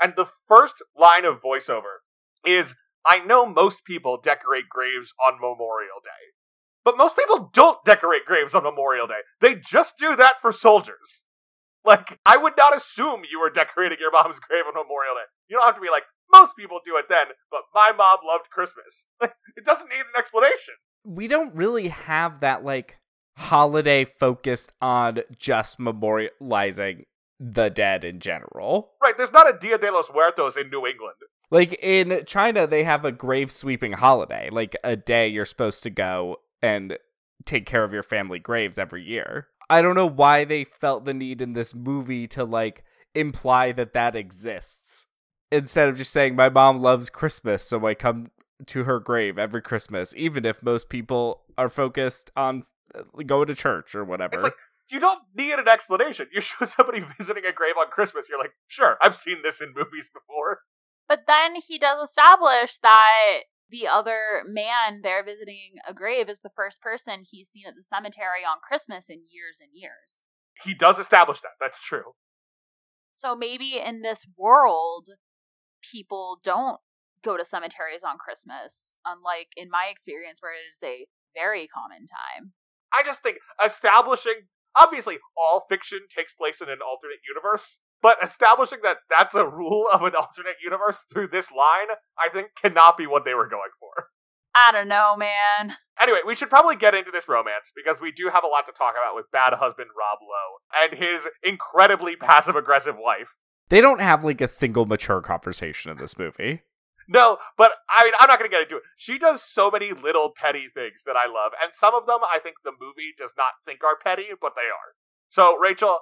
And the first line of voiceover is I know most people decorate graves on Memorial Day, but most people don't decorate graves on Memorial Day. They just do that for soldiers. Like, I would not assume you were decorating your mom's grave on Memorial Day. You don't have to be like, most people do it then, but my mom loved Christmas. it doesn't need an explanation. We don't really have that like holiday focused on just memorializing the dead in general. Right, there's not a Dia de los Muertos in New England. Like in China, they have a grave sweeping holiday, like a day you're supposed to go and take care of your family graves every year. I don't know why they felt the need in this movie to like imply that that exists instead of just saying my mom loves Christmas, so I come to her grave every Christmas, even if most people are focused on uh, going to church or whatever. It's like, you don't need an explanation. You show somebody visiting a grave on Christmas, you're like, sure, I've seen this in movies before. But then he does establish that The other man there visiting a grave is the first person he's seen at the cemetery on Christmas in years and years. He does establish that. That's true. So maybe in this world, people don't go to cemeteries on Christmas, unlike in my experience, where it is a very common time. I just think establishing obviously all fiction takes place in an alternate universe, but establishing that that's a rule of an alternate universe through this line, I think cannot be what they were going for. I don't know, man. Anyway, we should probably get into this romance because we do have a lot to talk about with bad husband Rob Lowe and his incredibly passive aggressive wife. They don't have like a single mature conversation in this movie. No, but I mean, I'm not going to get into it. She does so many little petty things that I love, and some of them I think the movie does not think are petty, but they are. So, Rachel,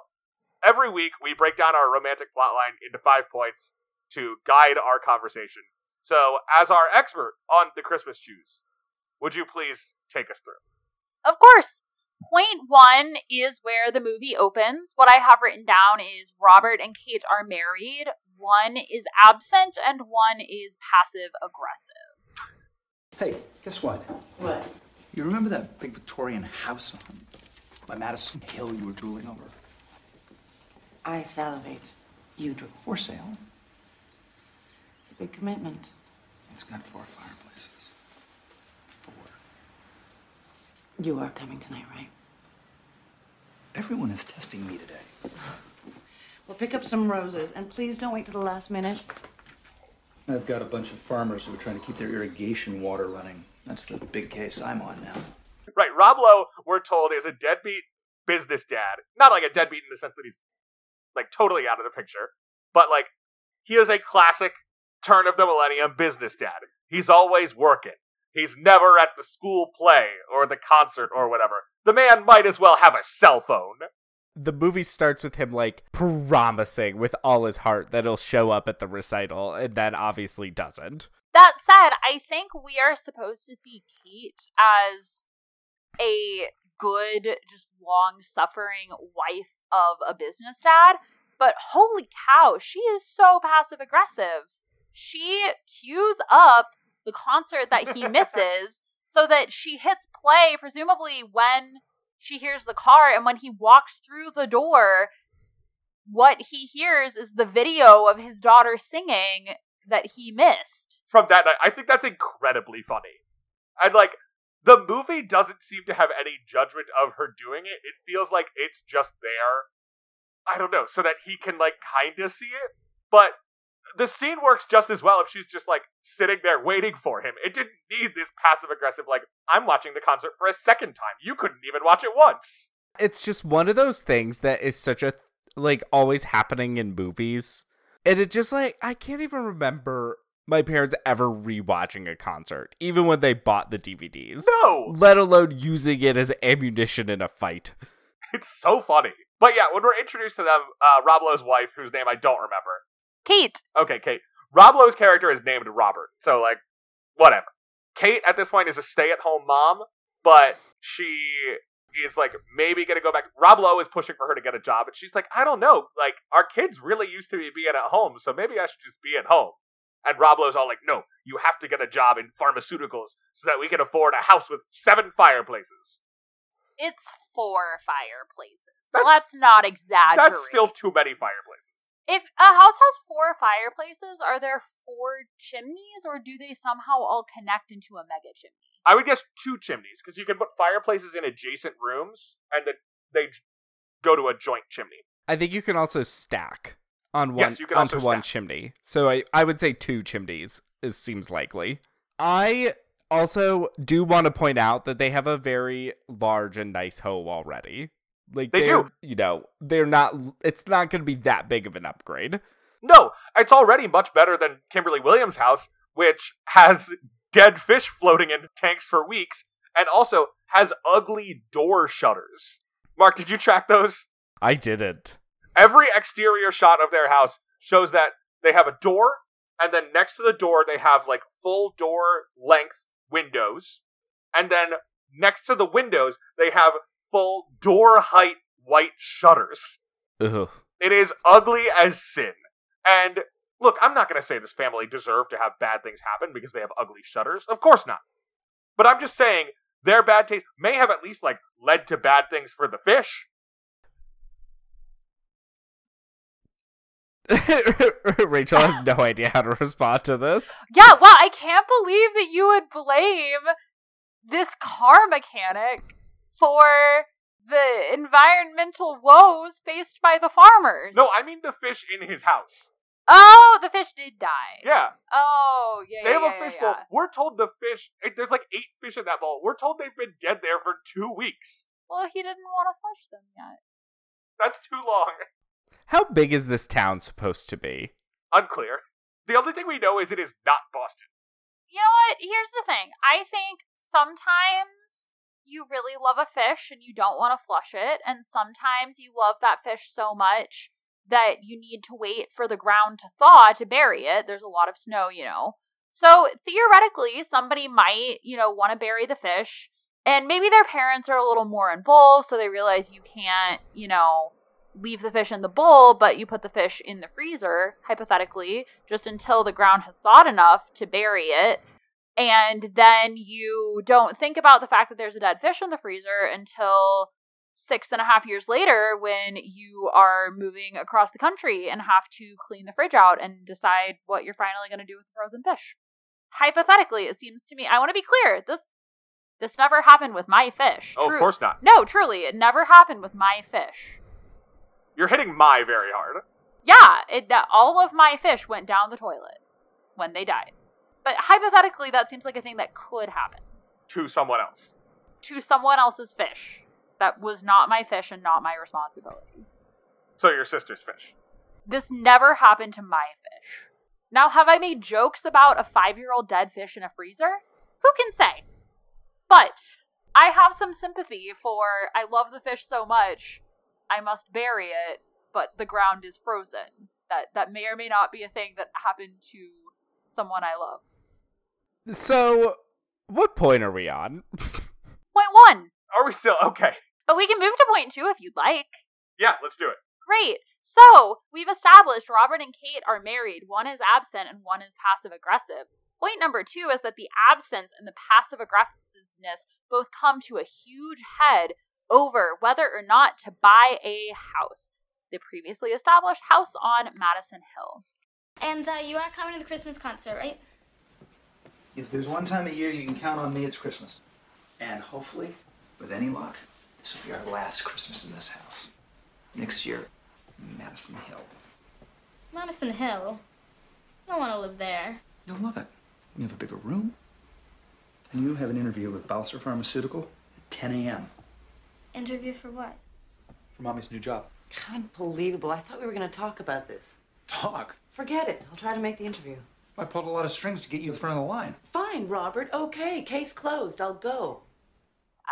every week we break down our romantic plotline into five points to guide our conversation. So, as our expert on the Christmas shoes, would you please take us through? Of course. Point one is where the movie opens. What I have written down is Robert and Kate are married. One is absent and one is passive aggressive. Hey, guess what? What? You remember that big Victorian house on by Madison Hill you were drooling over? I salivate. You drool. For sale. It's a big commitment. It's got four fireplaces. Four. You are coming tonight, right? Everyone is testing me today. Well, pick up some roses, and please don't wait to the last minute. I've got a bunch of farmers who are trying to keep their irrigation water running. That's the big case I'm on now. Right, Rob Lowe, we're told, is a deadbeat business dad. Not like a deadbeat in the sense that he's like totally out of the picture, but like he is a classic turn of the millennium business dad. He's always working. He's never at the school play or the concert or whatever. The man might as well have a cell phone. The movie starts with him like promising with all his heart that he'll show up at the recital, and then obviously doesn't. That said, I think we are supposed to see Kate as a good, just long suffering wife of a business dad. But holy cow, she is so passive aggressive. She queues up the concert that he misses so that she hits play, presumably when she hears the car, and when he walks through the door, what he hears is the video of his daughter singing that he missed. From that night, I think that's incredibly funny. And like, the movie doesn't seem to have any judgment of her doing it. It feels like it's just there. I don't know, so that he can like kinda see it. But the scene works just as well if she's just like sitting there waiting for him. It didn't need this passive aggressive, like, I'm watching the concert for a second time. You couldn't even watch it once. It's just one of those things that is such a like always happening in movies. And it just like I can't even remember my parents ever rewatching a concert, even when they bought the DVDs. No! Let alone using it as ammunition in a fight. It's so funny. But yeah, when we're introduced to them, uh, Rob Lowe's wife, whose name I don't remember. Kate, Okay, Kate. Rob Lowe's character is named Robert, so like, whatever. Kate at this point is a stay-at-home mom, but she is like maybe gonna go back. Rob Lowe is pushing for her to get a job, and she's like, I don't know. Like our kids really used to be being at home, so maybe I should just be at home. And Rob Lowe's all like, No, you have to get a job in pharmaceuticals so that we can afford a house with seven fireplaces. it's four fireplaces. That's- Let's not exaggerate. That's still too many fireplaces. If a house has four fireplaces, are there four chimneys, or do they somehow all connect into a mega chimney? I would guess two chimneys because you can put fireplaces in adjacent rooms, and then they go to a joint chimney. I think you can also stack on one Yes, you can onto also one stack. chimney. So I, I would say two chimneys is seems likely. I also do want to point out that they have a very large and nice home already. Like They do. You know, they're not. It's not going to be that big of an upgrade. No, it's already much better than Kimberly Williams' house, which has dead fish floating in tanks for weeks, and also has ugly door shutters. Mark, did you track those? I didn't. Every exterior shot of their house shows that they have a door, and then next to the door, they have like full door length windows, and then next to the windows, they have full door height white shutters. Ugh. It is ugly as sin. And Look, I'm not going to say this family deserved to have bad things happen because they have ugly shutters. Of course not. But I'm just saying their bad taste may have at least like led to bad things for the fish. Rachel has no idea how to respond to this. Yeah, wow, I can't believe that you would blame this car mechanic for the environmental woes faced by the farmers. No, I mean the fish in his house. Oh, the fish did die. Yeah. Oh, yeah. They yeah, have yeah, a fish yeah, bowl. We're told the fish, there's like eight fish in that bowl. We're told they've been dead there for two weeks. Well, he didn't want to flush them yet. That's too long. How big is this town supposed to be? Unclear. The only thing we know is it is not Boston. You know what? Here's the thing. I think sometimes you really love a fish and you don't want to flush it, and sometimes you love that fish so much that you need to wait for the ground to thaw to bury it. There's a lot of snow, you know. So theoretically, somebody might, you know, want to bury the fish, and maybe their parents are a little more involved, so they realize you can't, you know, leave the fish in the bowl, but you put the fish in the freezer, hypothetically, just until the ground has thawed enough to bury it. And then you don't think about the fact that there's a dead fish in the freezer until six and a half years later when you are moving across the country and have to clean the fridge out and decide what you're finally going to do with the frozen fish. Hypothetically, it seems to me, I want to be clear, this this never happened with my fish. Oh, of course not. No, truly, it never happened with my fish. You're hitting my very hard. Yeah, it all of my fish went down the toilet when they died. But hypothetically, that seems like a thing that could happen To someone else. to someone else's fish. That was not my fish and not my responsibility. So your sister's fish. This never happened to my fish. Now, have I made jokes about a five year old dead fish in a freezer? Who can say? But I have some sympathy for I love the fish so much, I must bury it, but the ground is frozen. That that may or may not be a thing that happened to someone I love. So, what point are we on? Point one. Are we still okay? But we can move to point two if you'd like. Yeah, let's do it. Great. So we've established Robert and Kate are married. One is absent and one is passive aggressive. Point number two is that the absence and the passive aggressiveness both come to a huge head over whether or not to buy a house. The previously established house on Madison Hill. And uh, you are coming to the Christmas concert, right? If there's one time a year you can count on me, it's Christmas. And hopefully, with any luck, this will be our last Christmas in this house. Next year, Madison Hill. Madison Hill. I don't want to live there. You'll love it. You have a bigger room. And you have an interview with Balser Pharmaceutical at 10 a.m. Interview for what? for Mommy's new job. Unbelievable. I thought we were going to talk about this. Talk. Forget it. I'll try to make the interview. I pulled a lot of strings to get you in front of the line. Fine, Robert. Okay. Case closed. I'll go.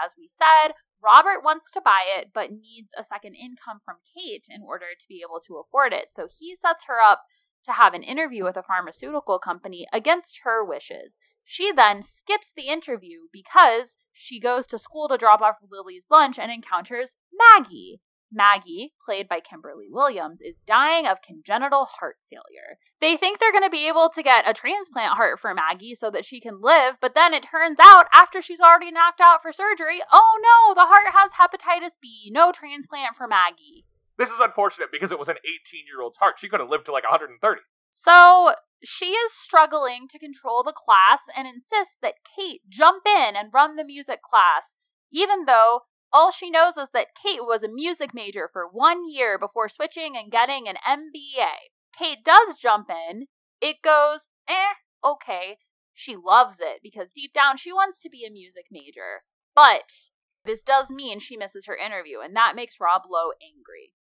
As we said, Robert wants to buy it but needs a second income from Kate in order to be able to afford it. So he sets her up to have an interview with a pharmaceutical company against her wishes. She then skips the interview because she goes to school to drop off Lily's lunch and encounters Maggie. Maggie, played by Kimberly Williams, is dying of congenital heart failure. They think they're going to be able to get a transplant heart for Maggie so that she can live, but then it turns out after she's already knocked out for surgery, oh no, the heart has hepatitis B, no transplant for Maggie. This is unfortunate because it was an 18 year old's heart. She could have lived to like 130. So she is struggling to control the class and insists that Kate jump in and run the music class, even though all she knows is that Kate was a music major for one year before switching and getting an MBA. Kate does jump in. It goes, eh, okay. She loves it because deep down she wants to be a music major. But this does mean she misses her interview, and that makes Rob Lowe angry.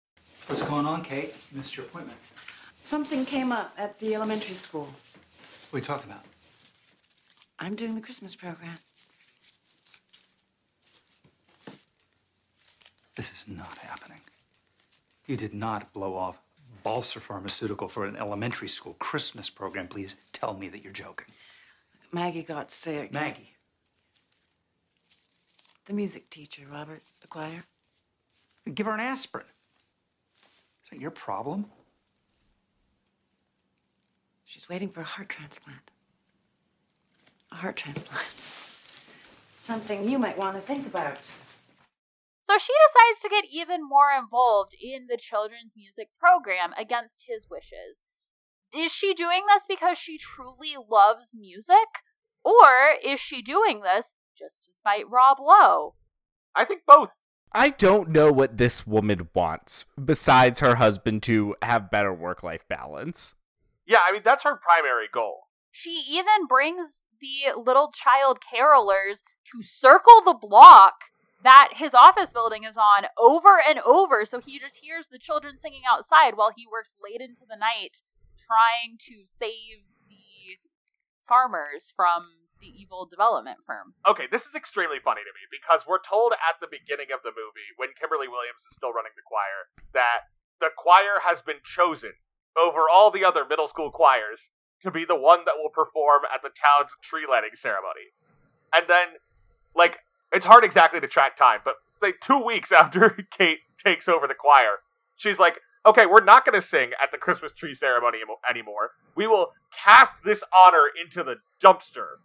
What's going on, Kate? You missed your appointment. Something came up at the elementary school. What are you talking about? I'm doing the Christmas program. This is not happening. You did not blow off Balser Pharmaceutical for an elementary school Christmas program. Please tell me that you're joking. Maggie got sick. Maggie. The music teacher, Robert, the choir. Give her an aspirin. Is that your problem? She's waiting for a heart transplant. A heart transplant. Something you might want to think about. So she decides to get even more involved in the children's music program against his wishes. Is she doing this because she truly loves music? Or is she doing this just to spite Rob Lowe? I think both. I don't know what this woman wants besides her husband to have better work life balance. Yeah, I mean, that's her primary goal. She even brings the little child carolers to circle the block that his office building is on over and over so he just hears the children singing outside while he works late into the night trying to save the farmers from the evil development firm. Okay, this is extremely funny to me because we're told at the beginning of the movie, when Kimberly Williams is still running the choir, that the choir has been chosen over all the other middle school choirs to be the one that will perform at the town's tree lighting ceremony. And then, like, it's hard exactly to track time, but say two weeks after Kate takes over the choir, she's like, okay, we're not going to sing at the Christmas tree ceremony emo- anymore. We will cast this honor into the dumpster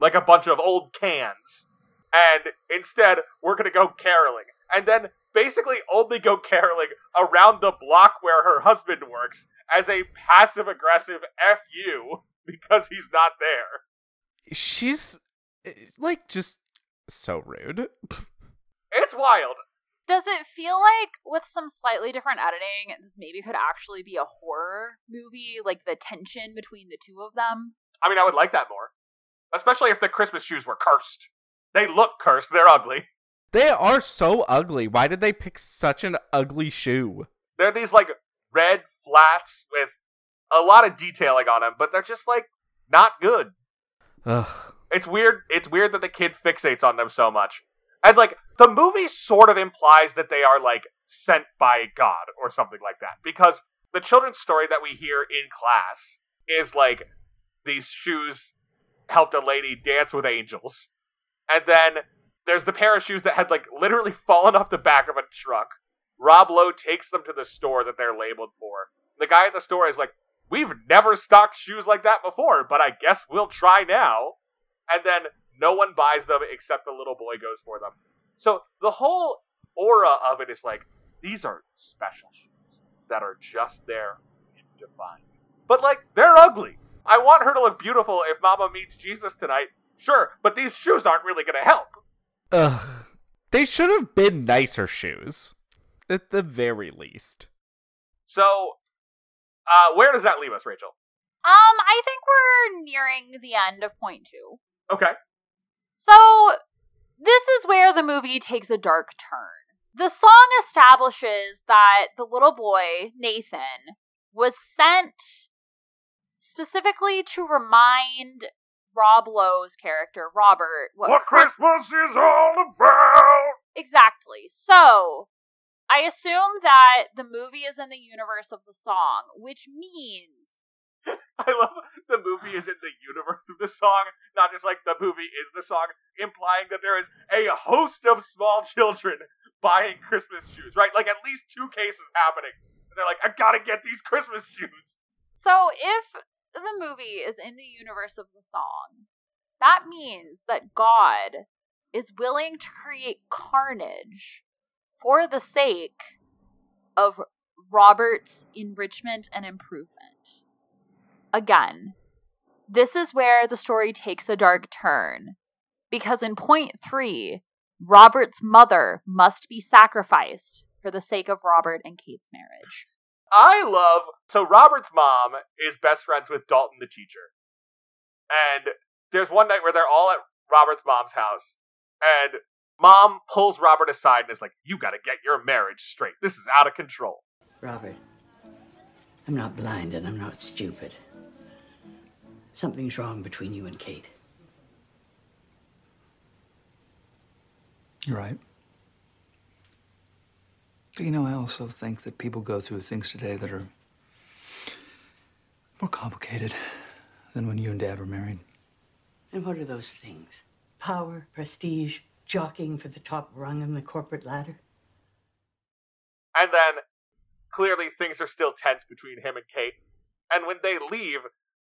like a bunch of old cans. And instead, we're going to go caroling. And then basically only go caroling around the block where her husband works as a passive aggressive FU because he's not there. She's eh, like just so rude. It's wild. Does it feel like with some slightly different editing, this maybe could actually be a horror movie, like the tension between the two of them? I mean, I would like that more. Especially if the Christmas shoes were cursed. They look cursed, they're ugly. They are so ugly. Why did they pick such an ugly shoe? They're these, like, red flats with a lot of detailing on them, but they're just, like, not good. Ugh. It's weird. It's weird that the kid fixates on them so much. And like the movie sort of implies that they are like sent by God or something like that because the children's story that we hear in class is like these shoes helped a lady dance with angels. And then there's the pair of shoes that had like literally fallen off the back of a truck. Rob Lowe takes them to the store that they're labeled for. The guy at the store is like, We've never stocked shoes like that before, but I guess we'll try now. And then no one buys them except the little boy goes for them. So the whole aura of it is like, these are special shoes that are just there to find. But like, they're ugly. I want her to look beautiful if Mama meets Jesus tonight. Sure, but these shoes aren't really gonna help. Ugh. They should have been nicer shoes. At the very least. So, uh, where does that leave us, Rachel? Um, I think we're nearing the end of point two. Okay. So, this is where the movie takes a dark turn. The song establishes that the little boy, Nathan, was sent specifically to remind Rob Lowe's character, Robert, what, What Chris- Christmas is all about. Exactly. So, I assume that the movie is in the universe of the song, which means I love the movie is in the universe of the song, not just like the movie is the song, implying that there is a host of small children buying Christmas shoes, right? Like at least two cases happening. And they're like, I gotta get these Christmas shoes. So if the movie is in the universe of the song, that means that God is willing to create carnage for the sake of Robert's enrichment and improvement. Again, this is where the story takes a dark turn. Because in point three, Robert's mother must be sacrificed for the sake of Robert and Kate's marriage. I love so Robert's mom is best friends with Dalton the teacher. And there's one night where they're all at Robert's mom's house, and mom pulls Robert aside and is like, You gotta get your marriage straight. This is out of control. Robert, I'm not blind and I'm not stupid. Something's wrong between you and Kate. You're right. But you know, I also think that people go through things today that are more complicated than when you and Dad were married. And what are those things? Power, prestige, jockeying for the top rung on the corporate ladder? And then clearly things are still tense between him and Kate. And when they leave,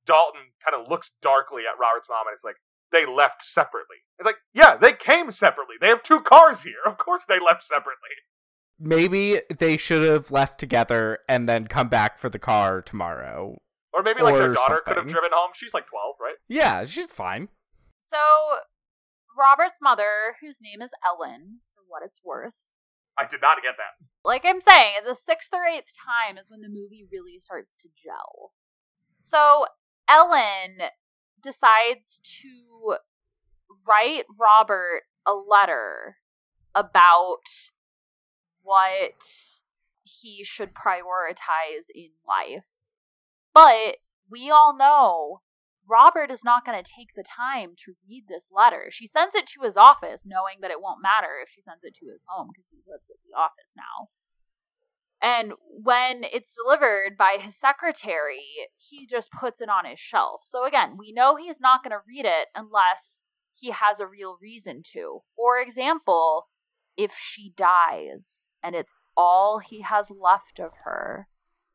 Dalton kind of looks darkly at Robert's mom and it's like, they left separately. It's like, yeah, they came separately. They have two cars here. Of course they left separately. Maybe they should have left together and then come back for the car tomorrow. Or maybe like their Or daughter could have driven home. She's like 12, right? Yeah, she's fine. So, Robert's mother, whose name is Ellen, for what it's worth, I did not get that. like I'm saying, the sixth or eighth time is when the movie really starts to gel. So Ellen decides to write Robert a letter about what he should prioritize in life. But we all know Robert is not going to take the time to read this letter. She sends it to his office, knowing that it won't matter if she sends it to his home because he lives at the office now. And when it's delivered by his secretary, he just puts it on his shelf. So again, we know he's not going to read it unless he has a real reason to. For example, if she dies and it's all he has left of her.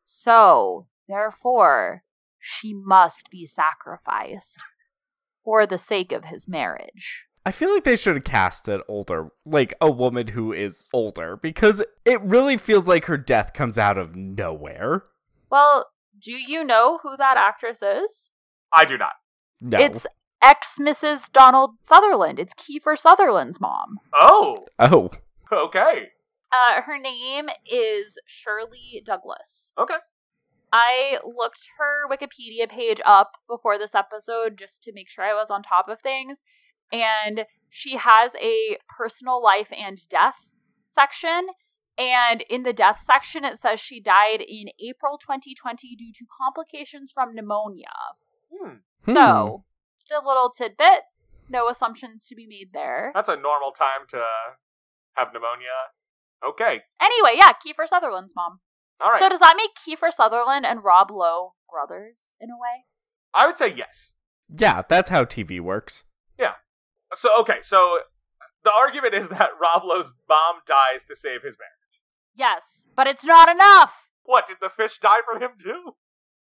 So, therefore, she must be sacrificed for the sake of his marriage. I feel like they should have cast an older, like a woman who is older, because it really feels like her death comes out of nowhere. Well, do you know who that actress is? I do not. No. It's ex Mrs. Donald Sutherland. It's Kiefer Sutherland's mom. Oh, oh. okay. Uh, her name is Shirley Douglas. Okay. I looked her Wikipedia page up before this episode just to make sure I was on top of things. And she has a personal life and death section. And in the death section, it says she died in April 2020 due to complications from pneumonia. Hmm. So, just a little tidbit. No assumptions to be made there. That's a normal time to have pneumonia. Okay. Anyway, yeah, Kiefer Sutherland's mom. All right. So does that make Kiefer Sutherland and Rob Lowe brothers in a way? I would say yes. Yeah, that's how TV works. So okay, so the argument is that Rob Lowe's mom dies to save his marriage. Yes, but it's not enough. What did the fish die for him too?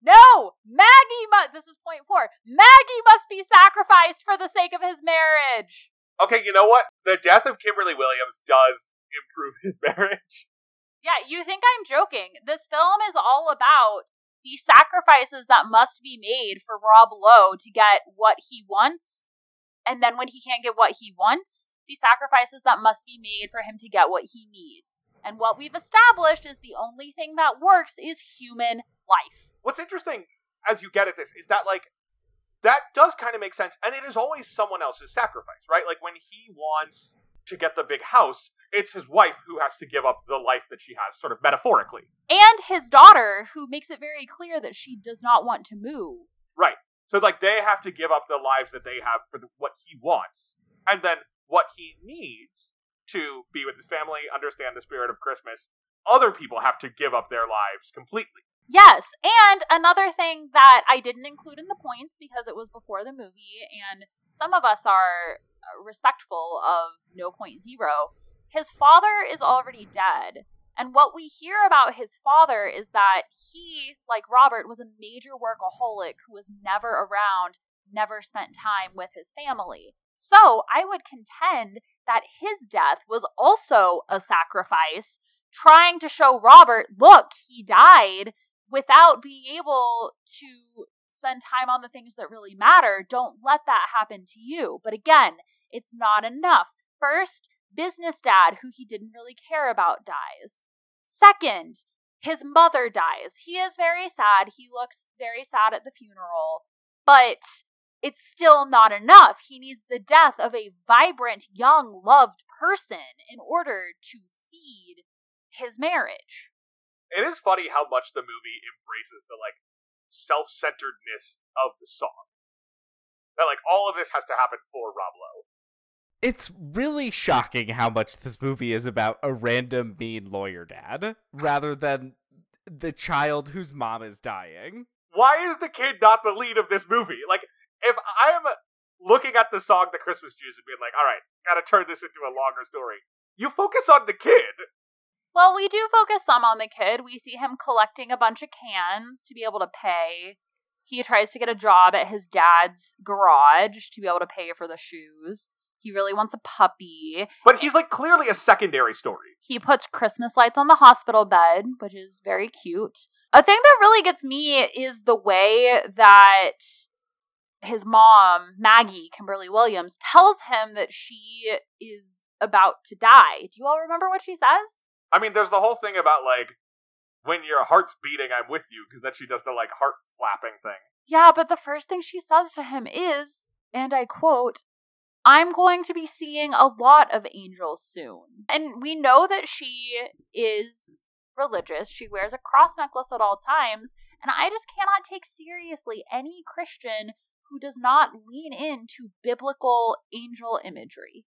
No, Maggie must. This is point four. Maggie must be sacrificed for the sake of his marriage. Okay, you know what? The death of Kimberly Williams does improve his marriage. Yeah, you think I'm joking. This film is all about the sacrifices that must be made for Rob Lowe to get what he wants. And then when he can't get what he wants, the sacrifices that must be made for him to get what he needs. And what we've established is the only thing that works is human life. What's interesting as you get at this is that like that does kind of make sense, and it is always someone else's sacrifice, right? Like when he wants to get the big house, it's his wife who has to give up the life that she has, sort of metaphorically. And his daughter, who makes it very clear that she does not want to move. Right. So like they have to give up the lives that they have for the, what he wants, and then what he needs to be with his family, understand the spirit of Christmas. Other people have to give up their lives completely. Yes, and another thing that I didn't include in the points because it was before the movie, and some of us are uh, respectful of No Point Zero. His father is already dead, and what we hear about his father is that he, like Robert, was a major workaholic who was never around, never spent time with his family. So I would contend that his death was also a sacrifice, trying to show Robert, look, he died without being able to spend time on the things that really matter. Don't let that happen to you. But again, it's not enough. First, business dad, who he didn't really care about, dies. Second, his mother dies. He is very sad. He looks very sad at the funeral, but it's still not enough. He needs the death of a vibrant, young, loved person in order to feed his marriage. It is funny how much the movie embraces the like self-centeredness of the song. That like all of this has to happen for Rob Lowe. It's really shocking how much this movie is about a random mean lawyer dad rather than the child whose mom is dying. Why is the kid not the lead of this movie? Like, if I'm looking at the song The Christmas Shoes and being like, all right, gotta turn this into a longer story, you focus on the kid. Well, we do focus some on the kid. We see him collecting a bunch of cans to be able to pay. He tries to get a job at his dad's garage to be able to pay for the shoes. He really wants a puppy. But he's like clearly a secondary story. He puts Christmas lights on the hospital bed, which is very cute. A thing that really gets me is the way that his mom, Maggie Kimberly Williams, tells him that she is about to die. Do you all remember what she says? I mean, there's the whole thing about like when your heart's beating, I'm with you, because then she does the like heart flapping thing. Yeah, but the first thing she says to him is, and I quote, I'm going to be seeing a lot of angels soon. And we know that she is religious. She wears a cross necklace at all times. And I just cannot take seriously any Christian who does not lean into biblical angel imagery.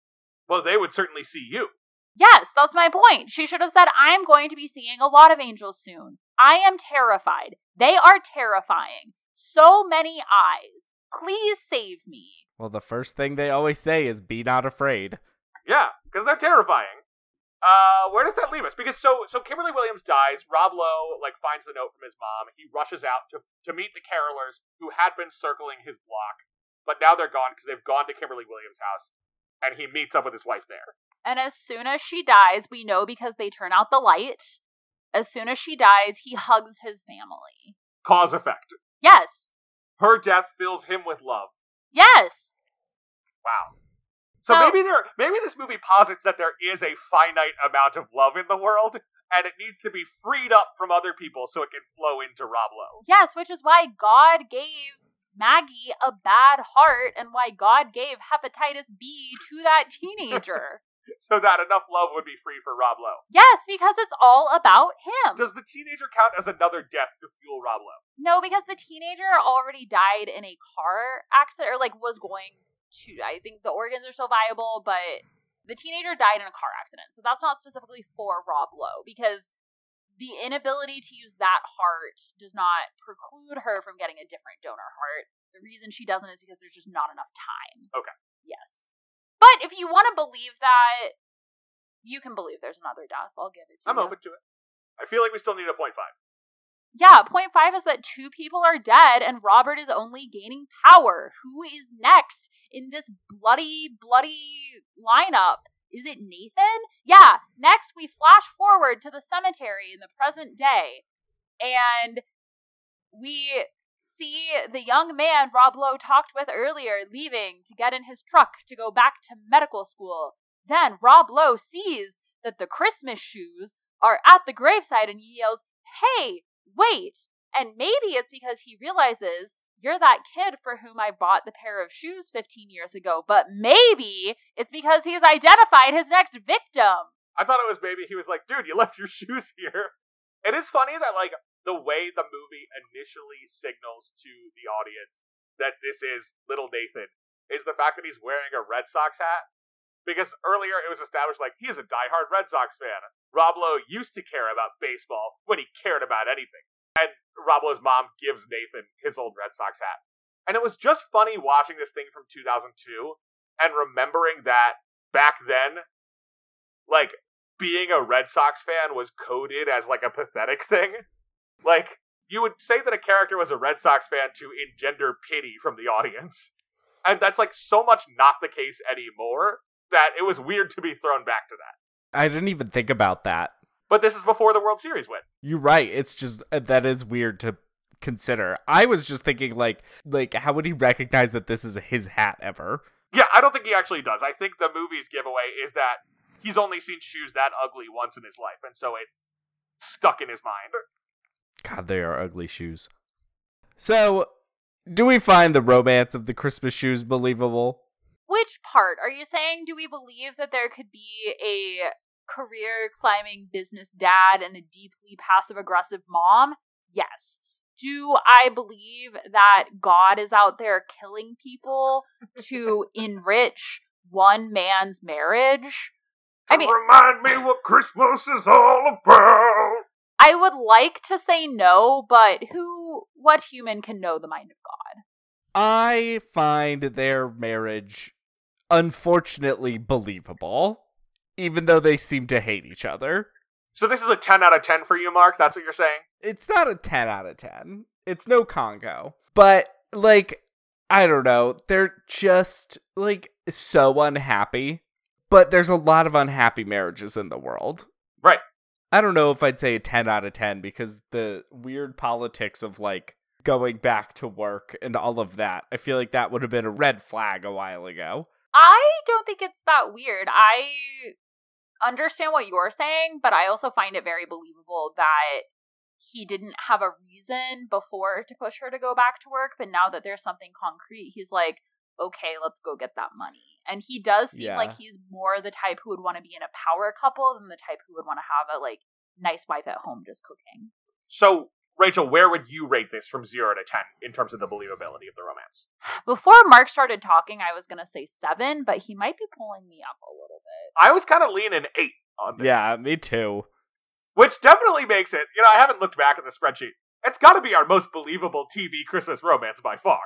Well, they would certainly see you. Yes, that's my point. She should have said, I'm going to be seeing a lot of angels soon. I am terrified. They are terrifying. So many eyes. Please save me. Well, the first thing they always say is be not afraid. Yeah, because they're terrifying. Uh, where does that leave us? Because so so Kimberly Williams dies. Rob Lowe like finds the note from his mom. He rushes out to to meet the carolers who had been circling his block, but now they're gone because they've gone to Kimberly Williams' house, and he meets up with his wife there. And as soon as she dies, we know because they turn out the light. As soon as she dies, he hugs his family. Cause effect. Yes. Her death fills him with love. Yes. Wow. So, So- maybe there maybe this movie posits that there is a finite amount of love in the world and it needs to be freed up from other people so it can flow into Rob Lowe. Yes, which is why God gave Maggie a bad heart and why God gave hepatitis B to that teenager. So that enough love would be free for Rob Lowe. yes, because it's all about him. Does the teenager count as another death to fuel Rob Lowe? No, because the teenager already died in a car accident, or like was going to. I think the organs are still viable, but the teenager died in a car accident. So that's not specifically for Rob Lowe, because the inability to use that heart does not preclude her from getting a different donor heart. The reason she doesn't is because there's just not enough time. Okay. Yes. But if you want to believe that, you can believe there's another death. I'll give it to you. I'm open to it. I feel like we still need a point five. Yeah, point five is that two people are dead and Robert is only gaining power. Who is next in this bloody, bloody lineup? Is it Nathan? Yeah, next we flash forward to the cemetery in the present day and we see the young man Rob Lowe talked with earlier leaving to get in his truck to go back to medical school. Then Rob Lowe sees that the Christmas shoes are at the graveside and he yells, Hey, wait! And maybe it's because he realizes you're that kid for whom I bought the pair of shoes 15 years ago, but maybe it's because he's identified his next victim. I thought it was maybe he was like, dude, you left your shoes here. It is funny that like the way the movie initially signals to the audience that this is little Nathan is the fact that he's wearing a Red Sox hat. Because earlier it was established like he is a diehard Red Sox fan. Rob Lowe used to care about baseball when he cared about anything. And Rob Lowe's mom gives Nathan his old Red Sox hat. And it was just funny watching this thing from 2002 and remembering that back then, like, being a Red Sox fan was coded as like a pathetic thing. Like, you would say that a character was a Red Sox fan to engender pity from the audience. And that's like so much not the case anymore that it was weird to be thrown back to that. I didn't even think about that. But this is before the World Series win. You're right. It's just uh, that is weird to consider. I was just thinking like like how would he recognize that this is his hat ever? Yeah, I don't think he actually does. I think the movie's giveaway is that he's only seen shoes that ugly once in his life, and so it stuck in his mind. God, they are ugly shoes. So, do we find the romance of the Christmas shoes believable? Which part? Are you saying do we believe that there could be a career climbing business dad and a deeply passive aggressive mom? Yes. Do I believe that God is out there killing people to enrich one man's marriage? I mean, remind me what Christmas is all about. I would like to say no, but who, what human can know the mind of God? I find their marriage unfortunately believable, even though they seem to hate each other. So this is a 10 out of 10 for you, Mark? That's what you're saying? It's not a 10 out of 10. It's no Congo. But, like, I don't know. They're just, like, so unhappy. But there's a lot of unhappy marriages in the world. Right. I don't know if I'd say a 10 out of 10 because the weird politics of, like, going back to work and all of that, I feel like that would have been a red flag a while ago. I don't think it's that weird. I understand what you're saying, but I also find it very believable that he didn't have a reason before to push her to go back to work, but now that there's something concrete, he's like, okay, let's go get that money. And he does seem Yeah. like he's more the type who would want to be in a power couple than the type who would want to have a like nice wife at home just cooking. So, Rachel, where would you rate this from 0 to 10 in terms of the believability of the romance? Before Mark started talking, I was gonna say seven, but he might be pulling me up a little bit. I was kind of leaning 8 on this. Yeah, me too. Which definitely makes it, you know, I haven't looked back at the spreadsheet. It's got to be our most believable TV Christmas romance by far.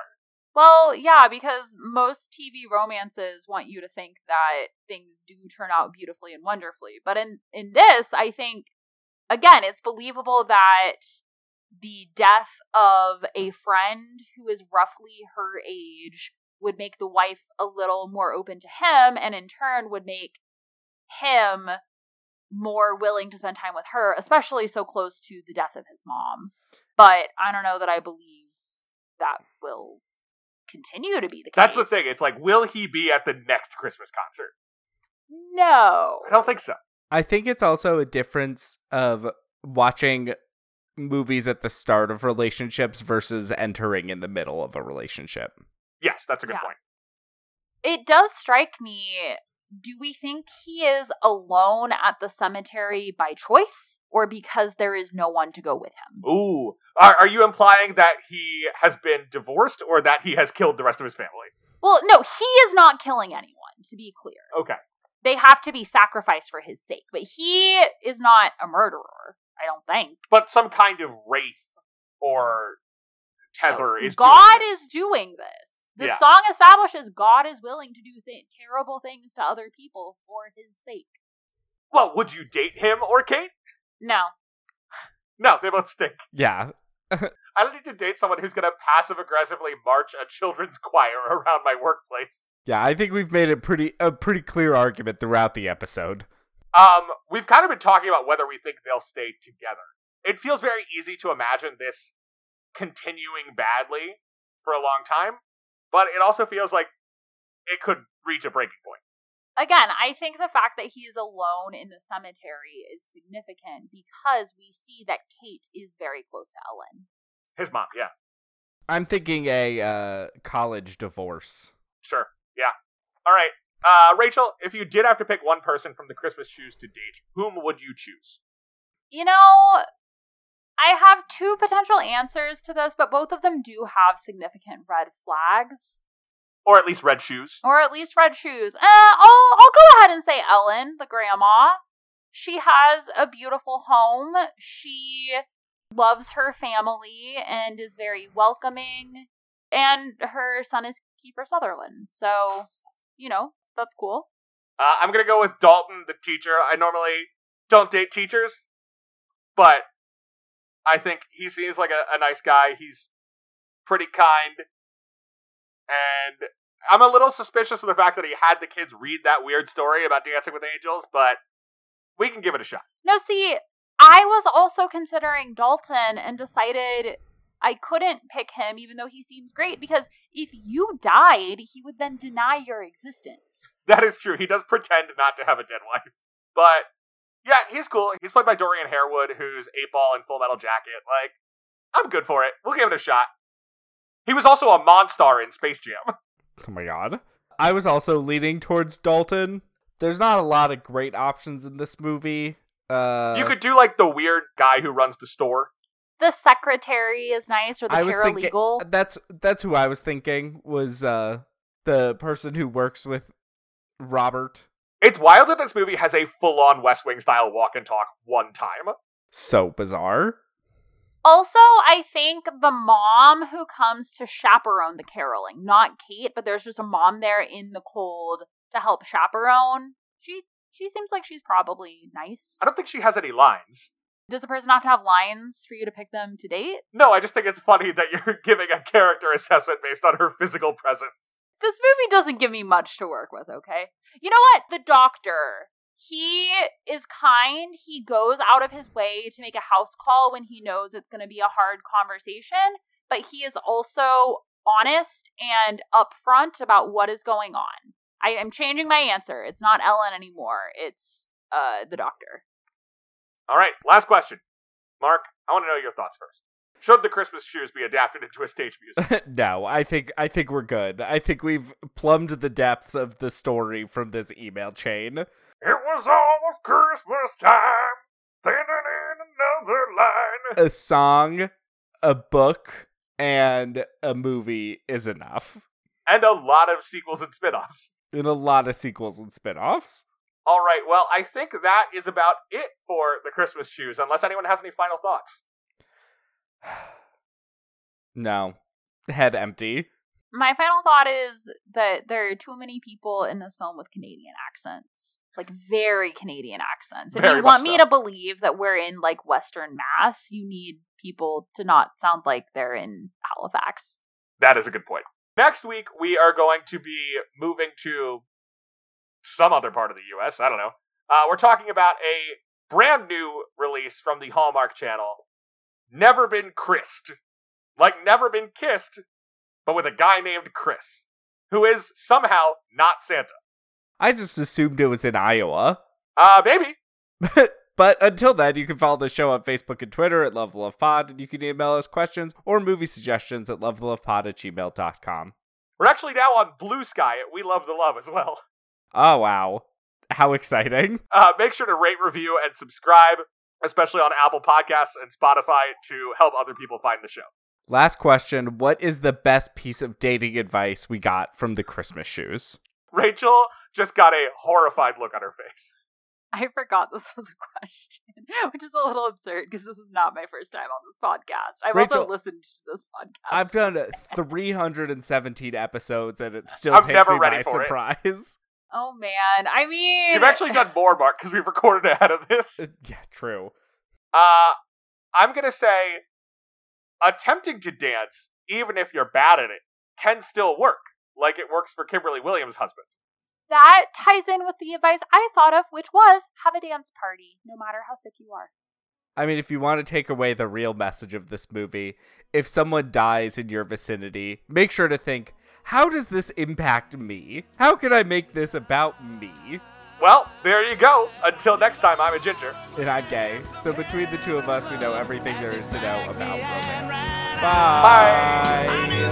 Well, yeah, because most TV romances want you to think that things do turn out beautifully and wonderfully. But in in this, I think again, it's believable that the death of a friend who is roughly her age would make the wife a little more open to him and in turn would make him more willing to spend time with her, especially so close to the death of his mom. But I don't know that I believe that will continue to be the case. That's the thing. It's like, will he be at the next Christmas concert? No. I don't think so. I think it's also a difference of watching movies at the start of relationships versus entering in the middle of a relationship. Yes, that's a good Yeah. point. It does strike me. Do we think he is alone at the cemetery by choice or because there is no one to go with him? Ooh. Are, are you implying that he has been divorced or that he has killed the rest of his family? Well, no, he is not killing anyone, to be clear. Okay. They have to be sacrificed for his sake, but he is not a murderer, I don't think. But some kind of wraith or tether is. doing God this. is doing this. The Yeah. song establishes God is willing to do th- terrible things to other people for his sake. Well, would you date him or Kate? No. No, they both stink. Yeah. I don't need to date someone who's going to passive aggressively march a children's choir around my workplace. Yeah, I think we've made a pretty a pretty clear argument throughout the episode. Um, we've kind of been talking about whether we think they'll stay together. It feels very easy to imagine this continuing badly for a long time, but it also feels like it could reach a breaking point. Again, I think the fact that he is alone in the cemetery is significant because we see that Kate is very close to Ellen. His mom, yeah, I'm thinking a uh, college divorce. sure, yeah. All right, uh, Rachel, if you did have to pick one person from the Christmas shoes to date, whom would you choose? You know, I have two potential answers to this, but both of them do have significant red flags. Or at least red shoes. or at least red shoes. Uh, I'll I'll go ahead and say Ellen, the grandma. She has a beautiful home. She loves her family and is very welcoming. And her son is Kiefer Sutherland, so you know that's cool. Uh, I'm gonna go with Dalton, the teacher. I normally don't date teachers, but I think he seems like a, a nice guy. He's pretty kind, and I'm a little suspicious of the fact that he had the kids read that weird story about Dancing with Angels, but we can give it a shot. No, see, I was also considering Dalton and decided I couldn't pick him, even though he seems great, because if you died, he would then deny your existence. That is true. He does pretend not to have a dead wife, but yeah, he's cool. He's played by Dorian Harewood, who's eight ball in Full Metal Jacket. Like, I'm good for it. We'll give it a shot. He was also a Monstar in Space Jam. Oh my god. I was also leaning towards Dalton. There's not a lot of great options in this movie. Uh, you could do like the weird guy who runs the store. The secretary is nice, or the I was thinking paralegal. that's that's who I was thinking was uh the person who works with Robert. It's wild that this movie has a full-on West Wing style walk and talk one time. So bizarre. Also, I think the mom who comes to chaperone the caroling, not Kate, but there's just a mom there in the cold to help chaperone. She She seems like she's probably nice. I don't think she has any lines. Does a person have to have lines for you to pick them to date? No, I just think it's funny that you're giving a character assessment based on her physical presence. This movie doesn't give me much to work with, okay? You know what? The doctor. He is kind. He goes out of his way to make a house call when he knows it's going to be a hard conversation, but he is also honest and upfront about what is going on. I am changing my answer. It's not Ellen anymore. It's uh the doctor. All right, last question. Mark, I want to know your thoughts first. Should the Christmas shoes be adapted into a stage musical? no, I think I think we're good. I think we've plumbed the depths of the story from this email chain. It was almost Christmas time. Standing in another line. A song, a book, and a movie is enough. And a lot of sequels and spin offs. And a lot of sequels and spin-offs. All right, well, I think that is about it for the Christmas shoes, unless anyone has any final thoughts. No. Head empty. My final thought is that there are too many people in this film with Canadian accents. Like very Canadian accents. If Very you want me so. to believe that we're in like Western Mass, you need people to not sound like they're in Halifax. That is a good point. Next week, we are going to be moving to some other part of the US. I don't know. Uh, we're talking about a brand new release from the Hallmark Channel Never Been Chris'd. Like Never Been Kissed, but with a guy named Chris, who is somehow not Santa. I just assumed it was in Iowa. Uh, maybe. But until then, you can follow the show on Facebook and Twitter at Love the Love Pod, and you can email us questions or movie suggestions at lovethelovepod at gmail.com. We're actually now on Bluesky at We Love the Love as well. Oh, wow. How exciting. Uh, make sure to rate, review, and subscribe, especially on Apple Podcasts and Spotify to help other people find the show. Last question What is the best piece of dating advice we got from the Christmas shoes? Rachel just got a horrified look on her face. I forgot this was a question, which is a little absurd because this is not my first time on this podcast. I've also listened to this podcast. I've done 317 episodes and it still I'm takes never me ready by for it. surprise. Oh man, I mean, You've actually done more, Mark, because we've recorded ahead of this. yeah, true. Uh, I'm gonna say, attempting to dance, even if you're bad at it, can still work. Like it works for Kimberly Williams' husband. that ties in with the advice I thought of, which was have a dance party, no matter how sick you are. I mean, if you want to take away the real message of this movie, if someone dies in your vicinity, make sure to think, how does this impact me? How can I make this about me? Well, there you go. Until next time, I'm a ginger. And I'm gay. So between the two of us, we know everything there is to know about romance. Bye. I knew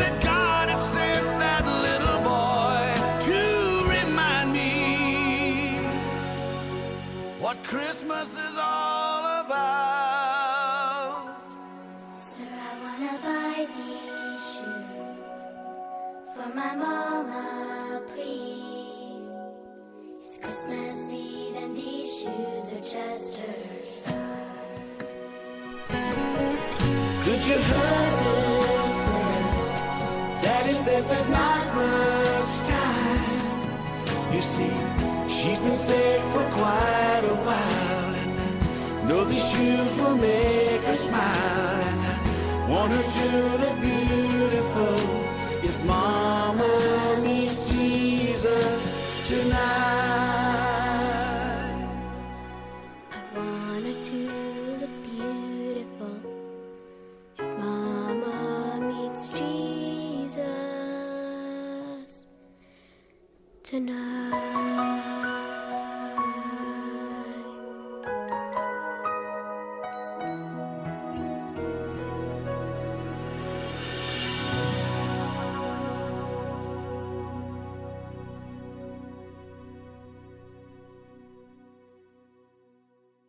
my mama, please. It's Christmas Eve and these shoes are just her size. Could you hurry, sir? Daddy says there's not much time. You see, she's been sick for quite a while, and know these shoes will make her smile. And I want her to look beautiful tonight.